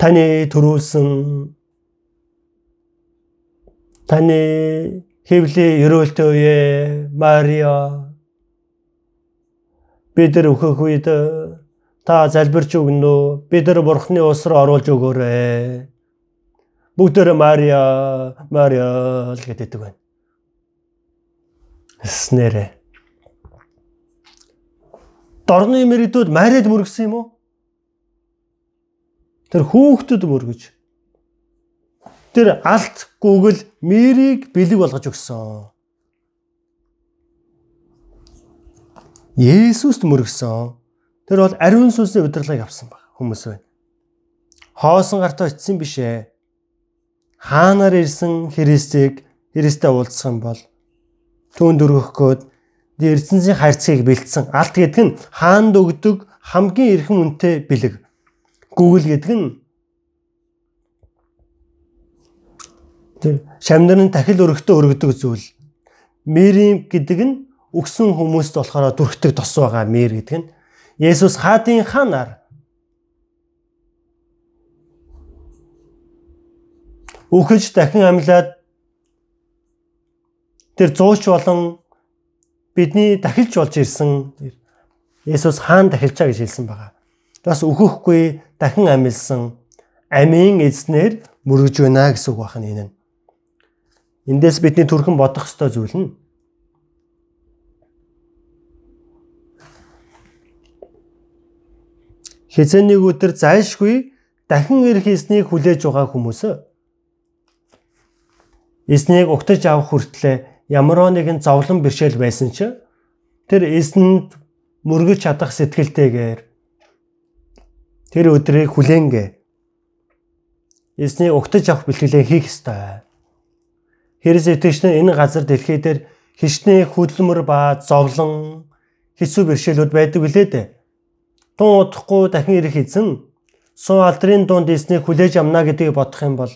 таны төрүүлсэн Таны хэвлийн ерөөлтөө үе Мариа бид нар өөхөх үед та залбирч өгнө? Бид нар бурхны ус руу оруулж өгөөрэй. Бүгдээр Мария, Мария л гэдэг байна. Снэрэ. Дорны мэрэгдүүд Мариад мөргсөн юм уу? Тэр хүүхдэд мөргөж. Тэр алт гүгэл мэрийг бэлэг болгож өгсөн. Есүст мөргсөн. Тэр бол ариун сүнсний удирдлагыг авсан баг хүмүүс байна. Хоосон гартаа очисан биш ээ. Хаанаар ирсэн Христийг Христтэй уулзсан бол түүнд өргөх гээд эрдэнсийн хайрцгийг бэлдсэн. Алт гэдэг нь хаанд өгдөг хамгийн эрхэм үнэтэй бэлэг. Гүгэл гэдэг нь тэр шамнарын дахил өргөтөө өргөдөг зүйл. Мэрим гэдэг нь өгсөн хүмүүст болохоор дүрхдэг тос байгаа мэр гэдэг нь Есүс хаадын ханаар үхэж дахин амьлаад тэр зууч болон бидний дахилж болж ирсэн Есүс хаан дахилчаа гэж хэлсэн байгаа. Бас өөхөхгүй дахин амьлсан амийн эзнэр мөрөж байна гэсэн үг байна энэ. Эндээс бидний түрхэн бодох ёстой зүйл нь хизээнийг өдөр зайлшгүй дахин ирэх эснийг хүлээж байгаа хүмүүс эснийг угтаж авах хүртлээр ямар нэгэн зовлон бэршээл байсан ч тэр эсэнд мөргөж чадах сэтгэлтэйгээр тэр өдрийг хүлээнгээ эснийг угтаж авах бэлтгэлээ хийх ёстой. Хэрэгс итгэгчнэр энэ газар дэлхий дээр хичнээн хөдөлмөр ба зовлон хэцүү бэрхшээлүүд байдаг үлээ дээ. Тун удахгүй дахин ирэх эзэн суу алдрын дунд эснийг хүлээж амна гэдгийг бодох юм бол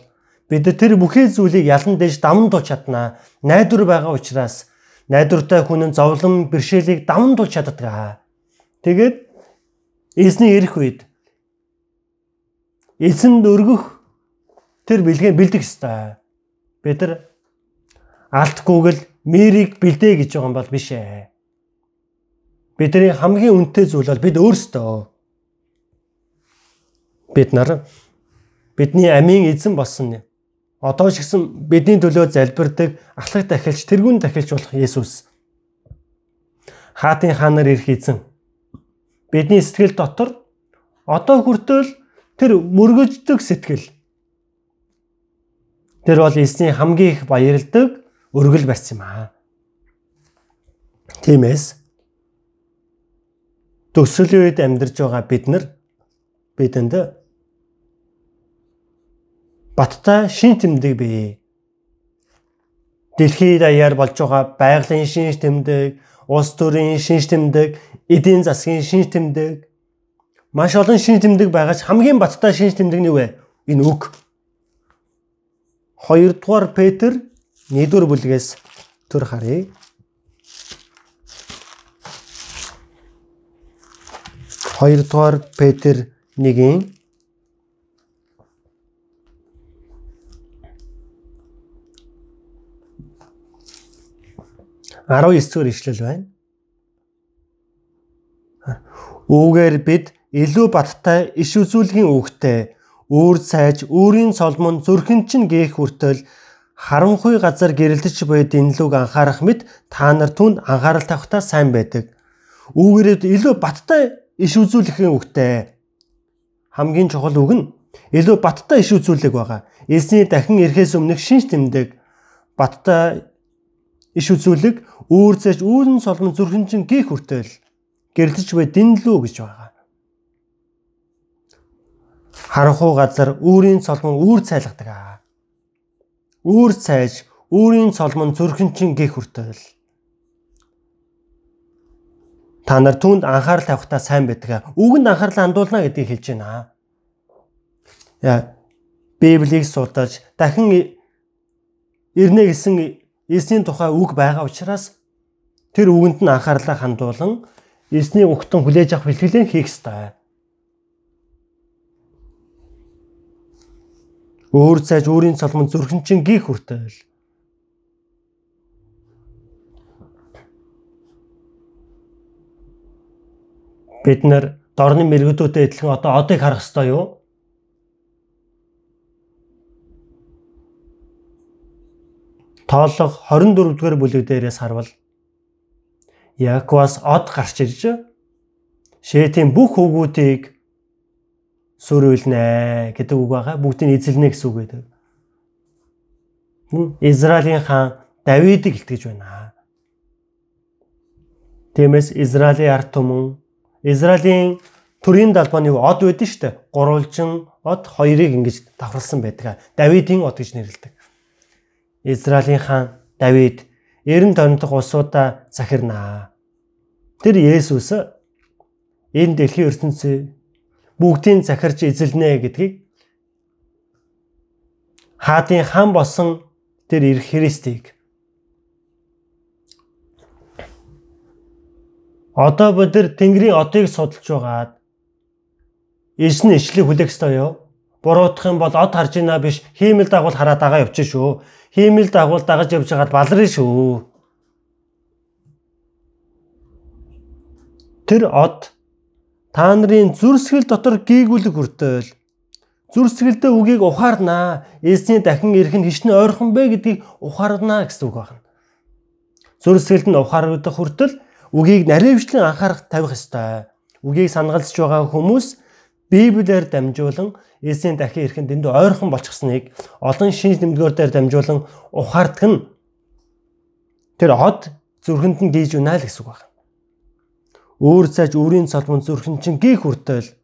бид тэр бүхий зүйлийг ялан дэж даван туулж чаднаа. Найдвар байгаа учраас найдвартай хүн нь зовлон бэрхшээлийг даван туулж чаддаг. Тэгээд эзний ирэх үед эзэнд өргөх тэр бэлгээ бэлдэх ёстой. Бид нар алтгүйгэл мэрийг бэлдээ гэж байгаа юм бол биш ээ. Бидний хамгийн үнэтэй зүйл бол бид өөрсдөө бид нар бидний амийн эзэн болсон одоо ч гэсэн бидний төлөө залбирдаг ахлах дахилч тэрүүн дахилч болох Есүс. Хаатын хаанаар ирэх эзэн. Бидний сэтгэл дотор одоо хүртэл тэр мөргөждөг сэтгэл. Тэр бол эзний хамгийн их баярладаг өргөл барьсан юм аа. Тиймээс төсөлийн үед амьдарч байгаа бид нар бидэнд баттай шин тэмдэг бий. Дэлхийд даяар болж байгаа байгалийн шин тэмдэг, улс төрийн шин тэмдэг, эдийн засгийн шин тэмдэг маш олон шин тэмдэг байгаа ч хамгийн баттай шин тэмдэг нь юу вэ? Энэ үг. 2 дугаар Петр 1 дугаар бүлгээс төр харъя. 2 дугаар Петр 1-ийн 19 дугаар ишлэл байна. Үүгээр бид илүү баттай иш үзүүлгийн үгтэй өөр цайж өөрийн цолмон зүрхэн чинь гээх хүртэл харанхуй газар гэрэлтэж буй дэнлүүг анхаарах мэт та нар түнд анхаарал тавихтаа сайн байдаг. Үүгээр илүү баттай иш үзүүлэхийн үгтэй. Хамгийн чухал үг нь илүү баттай иш үзүүлэг байгаа. Эзний дахин ирэхээс өмнөх шинж тэмдэг баттай иш үзүүлэг үүр зэж үүрэн солон зүрхэнчин гих хүртэл гэрлэж буй дэнлүү гэж байгаа. Харанхуу газар үүрийн цолмон үүр цайлгадаг. Үүр цайж үүрийн цолмон зүрхэнчин гих хүртэл та нар түүнд анхаарал тавихтаа сайн байдаг. Үгэнд анхаарлаа хандуулна гэдгийг хэлж байна. Яа Библийг судалж дахин ирнэ гэсэн эсний тухай үг байгаа учраас тэр үгэнд нь анхаарлаа хандуулан эсний угтан хүлээж авах бэлтгэлээ хийх ёстой. Өөр цааш өөрийн цолмон зүрхэн чин гих хүртэл Бид нар дорны мэрэгдүүдэд адилхан одоо одыг харах ёстой юу? Тоолго 24 дугаар бүлэг дээрээс харвал Яаковаас од гарч ирж Шэтийн бүх хөвгүүдийг сүрүүлнэ гэдэг үг байгаа. Бүгдийг эзэлнэ гэсэн үг гэдэг. Израилийн хаан Давидыг илтгэж байна. Тиймээс Израилийн ард түмэн Израилийн төрийн далбааны од байдэн дээ. Гурвалжин од хоёрыг ингэж давхарлсан байдаг. Давидын од гэж нэрлэдэг. Израилийн хаан Давид 90 тоног улсуудаа захирнаа. Тэр Есүс энэ дэлхийн ертөнцийн бүгдийг захирч эзэлнэ гэдгийг хаадын хан болсон тэр ирэх Христийг одоо бид нар Тэнгэрийн одыг судалж байгаад эзэн ишлийг хүлээх ёстой юу? Буруутах юм бол од харж ийна биш хиймэл дагуул хараад байгаа явчих шүү хиймэл дагуул дагаж явж байгаад балрын шүү. Тэр од та нарын зүрсгэл дотор гийгүүлэг хүртэл зүрсгэлдээ үгийг ухаарнаа. Эзний дахин ирэх нь хичнээн ойрхон бэ гэдгийг ухаарнаа гэсэн үг байна. Зүрсгэлд нь ухаардаг хүртэл үгийг наривчлан анхаарах тавих ёстой. Үгийг санагалж байгаа хүмүүс Библиэр дамжуулан Есүсийн дахин ирэхэд дэндүү ойрхон болчихсныг олон шинж нэмдгөөр дээр дамжуулан ухаардаг нь тэр од зүрхэнд нь гийж унаа л гэсэн үг байна. Өөр цааж өөрийн цолмон зүрхэн чинь гих хүртэл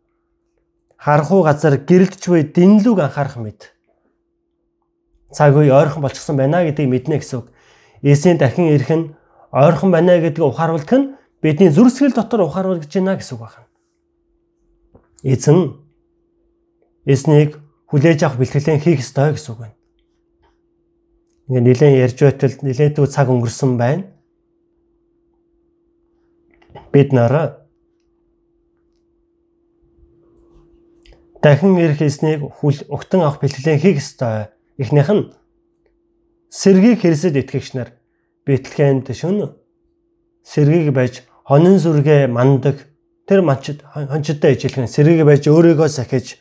харахуу газар гэрэлтч буй дэнлүүг анхаарах мэд. Цаг үе ойрхон болчихсон байна гэдгийг мэднэ гэсэн үг. Есүсийн дахин ирэх нь ойрхон байна гэдгийг ухааруулдаг нь бидний зүрсгэл дотор ухааруулж байна гэсэн үг байна. Эзэн эзнийг хүлээж авах бэлтгэлэн хийх ёстой гэсэн үг байна. Ингээ нэлээд ярьж байтал нэлээд цаг өнгөрсөн байна. Бид нараа дахин ирэх эзнийг хүл өгтөн авах бэлтгэлэн хийх ёстой. Эхнийх нь сэргийг хэрэгсэд итгэгч нар Бэтлехемд шөнө. Сэргийг байж хонин сүргээ мандаг тэр манчд хончдтой ижилхэн сэргийг байж өөрийгөө сахиж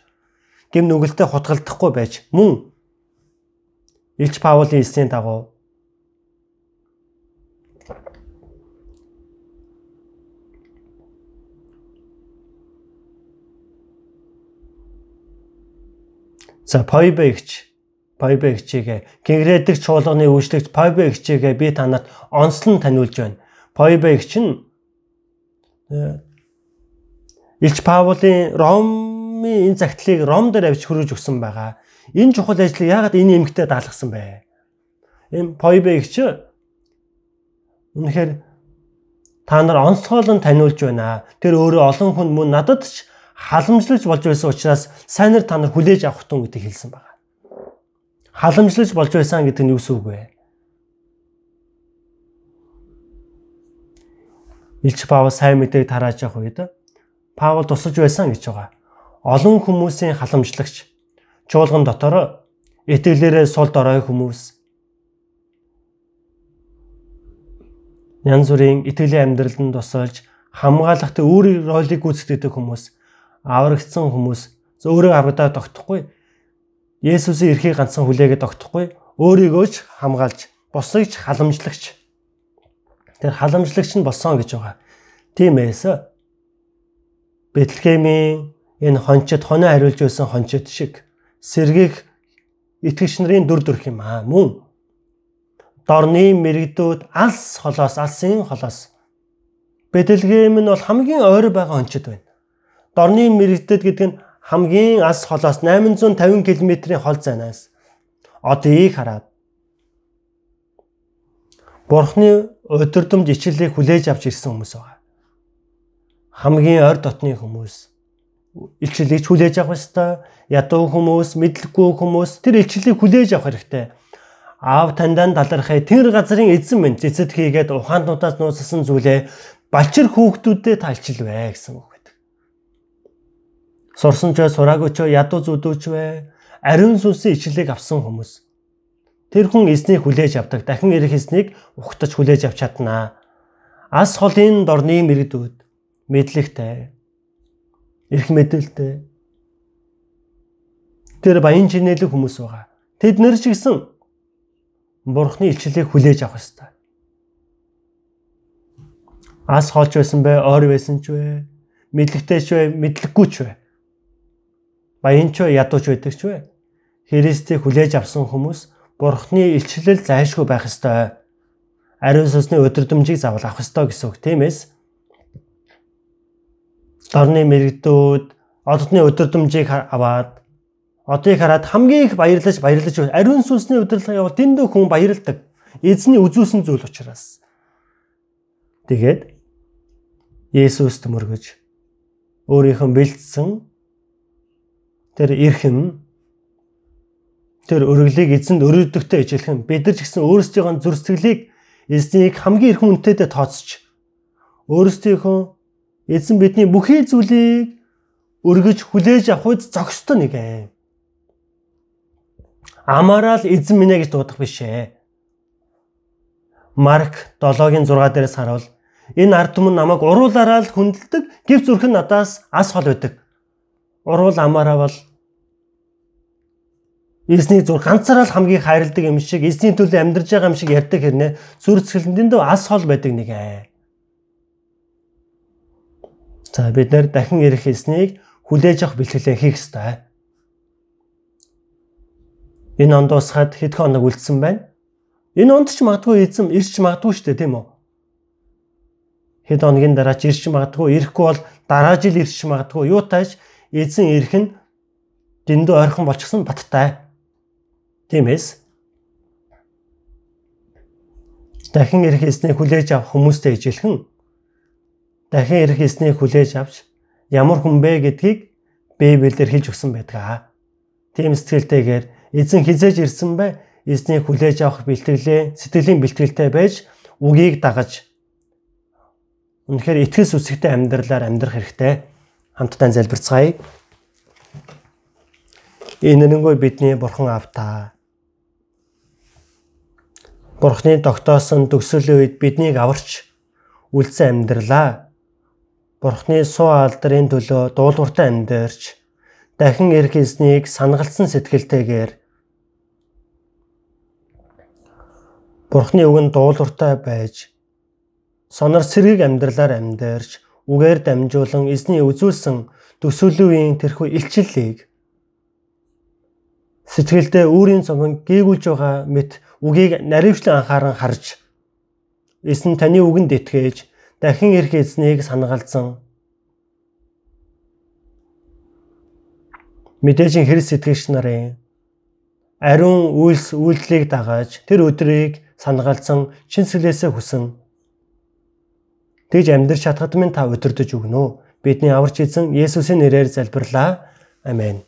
гим нүгэлтэд хутгалдахгүй байж мөн. Илч Паулийн эсийн дагуу За Пойбэгч Пойбэгчийг гингрэдэг чуулганы үйлчлэгч Пойбэгчийг би танад онцлон таниулж байна. Пойбэгч нь э, Илч Паулийн Ром Ромын энэ загтлыг Ром дээр авч хөрөж өгсөн байгаа. Энэ чухал ажлыг яагаад энэ эмгтээ даалгасан бэ? Энэ Пойбегч үнэхээр та нар онцгойлон таниулж байна. Тэр өөрөө олон хүн мөн надад ч халамжлаж болж байсан учраас сайн нар та нар хүлээж авах тун гэдэг хэлсэн байна. Халамжлаж болж байсан гэдэг нь юу гэсэн үг вэ? Илч Паул сайн мэдээг тарааж явах үед Паул тусаж байсан гэж байгаа олон хүмүүсийн халамжлагч чуулган дотор итгэлээрээ сул дорой хүмүүс янз бүрийн итгэлийн амьдралд тусалж хамгаалахтай өөрийн ролыг гүйцэтгэдэг хүмүүс аврагдсан хүмүүс өөрөө аврагдаад тогтохгүй. Есүсийн эрхийг ганцхан хүлээгээд тогтохгүй. Өөрийгөө ч хамгаалж босыг ч халамжлагч. Тэр халамжлагч нь болсон гэж байгаа. Тиймээс Бэтлехемийн энэ хончид хоноо хариулж байсан хончид шиг сэргийх итгэгч нарын дүр төрх юм аа мөн. Дорны мэрэгдүүд алс холоос алсын холоос. Бэдэлгэм нь бол хамгийн ойр байгаа хончид байна. Дорны мэрэгдэд гэдэг нь хамгийн алс холоос 850 км-ийн хол зайнаас одыг хараад Бурхны өдөрдөмж ичлэлийг хүлээж авч ирсэн хүмүүс байгаа. Хамгийн ойр дотны хүмүүс илчлэлийг хүлээж авах ёстой. Ядуу хүмүүс, мэдлэггүй хүмүүс тэр илчлэлийг хүлээж авах хэрэгтэй. Аав таньдаа талархаа тэр газрын эзэн минь цэцэд хийгээд ухаантнуудаас нууцсан зүйлээ балчир хүүхдүүдэд талчилвэ гэсэн үг. Сурсан ч сураагүй ч ядуу зүдүүч вэ? Ариун сүнсийн ичлэлийг авсан хүмүүс. Тэр хүн эзнийг хүлээж авдаг. Дахин ирэх эзнийг ухтаж хүлээж авч чаднаа. Ас холын дорны мэрэгдүүд мэдлэгтэй эрх мэдээлтэй тэр баян чинэлэг хүмүүс байгаа. Тэд нэр ч гэсэн Бурхны илчлэлийг хүлээж авах ёстой. Ас холж байсан бай, ойр байсан ч вэ, мэдлэгтэй ч вэ, мэдлэггүй ч вэ. Баян ч вэ, ядууч байдаг ч вэ. Христийг хүлээж авсан хүмүүс Бурхны илчлэл зайлшгүй байх ёстой. Ариун сүнсний өдөрдөмжийг заавал авах ёстой гэсэн үг. Тиймээс дорны мэрэгдүүд ододны өдөрдөмжийг аваад одыг хараад хамгийн их баярлаж баярлаж ариун сүнсний удирдлага явал дэндүү хүн баярлдаг. Эзний үзүүлсэн зүйл учраас. Тэгээд Есүс төмөргөж өөрийнхөө бэлдсэн тэр эрхэм тэр өргөлийг эзэнд өрөөдөгтэй ижилхэн бид нар ч гэсэн өөрсдийнхөө зүр сэтгэлийг эзнийг хамгийн эрхэм үнэтэйдээ тооцож өөрсдийнхөө эзэн бидний бүхий зүйлийг өргөж хүлээж авах үед зогсдог нэг юм амаараа л эзэн минь гэж дуудах биш ээ. Марк 7-гийн 6 дээрээс харуул энэ ард түмэн намайг уруулаараа л хүндэлдэг гэв зүрхэн надаас ас хол байдаг. Уруул амаараа бол эзний зур ганцаараа л хамгийн хайрладаг юм шиг эзний төлөө амьдарч байгаа юм шиг ярьдаг хэрнээ зүр цэцгэлэндээ ас хол байдаг нэг ээ. За бид нэр дахин ирэх эзнийг хүлээж авах бэлтгэлээ хийх ёстой. Энэ онд усгаад хэдхэн хоног үлдсэн байна. Энэ онд ч магадгүй эзэм ирч магадгүй шүү дээ тийм үү? Хэд хоногийн дараа ч ирч магадгүй, ирэхгүй бол дараа жил ирч магадгүй. Юу тааж эзэн ирэх нь дэндүү ойрхон болчихсон баттай. Тиймээс дахин ирэх эзнийг хүлээж авах хүмүүстэй ижилхэн дахин ирэх эзнийг хүлээж авч ямар хүн бэ гэдгийг Библиэлд хэлж өгсөн байдаг. Тийм сэтгэлтэйгээр эзэн хизээж ирсэн бай эзнийг хүлээж авах бэлтгэлээ сэтгэлийн бэлтгэлтэй байж үгийг дагаж үнэхээр итгэл сүсгтэй амьдралаар амьдрах хэрэгтэй хамтдаа залбирцгаая. Энэ нэггүй бидний бурхан автаа. Бурхны тогтоосон төгсөлийн үед биднийг аварч үлдсэн амьдралаа. Бурхны суу алдрын төлөө дуулууртай амьдэрч дахин ирэх эзнийг санагалсан сэтгэлтэйгээр Бурхны үг нь дуулууртай байж сонор сэргийг амьдралаар амьдэрч үгээр дамжуулан эзний үзүүлсэн төсөөлөвийн тэрхүү илчлэлийг сэтгэлдээ өөрийн цомон гээгүүлж байгаа мэт үгийг наривчлан анхааран харж эзэн таны үгэнд итгэж дахин ирэх эзнийг санагалзан мэдээж Христ сэтгэгч нарын ариун үйлс үйлдлийг дагаж тэр өдрийг санагалцсан чин сүлээсээ хүсэн тэгж амьдрч чадхад минь та удирдах өгнө. Бидний аварч эзэн Есүсийн нэрээр залбирлаа. Амен.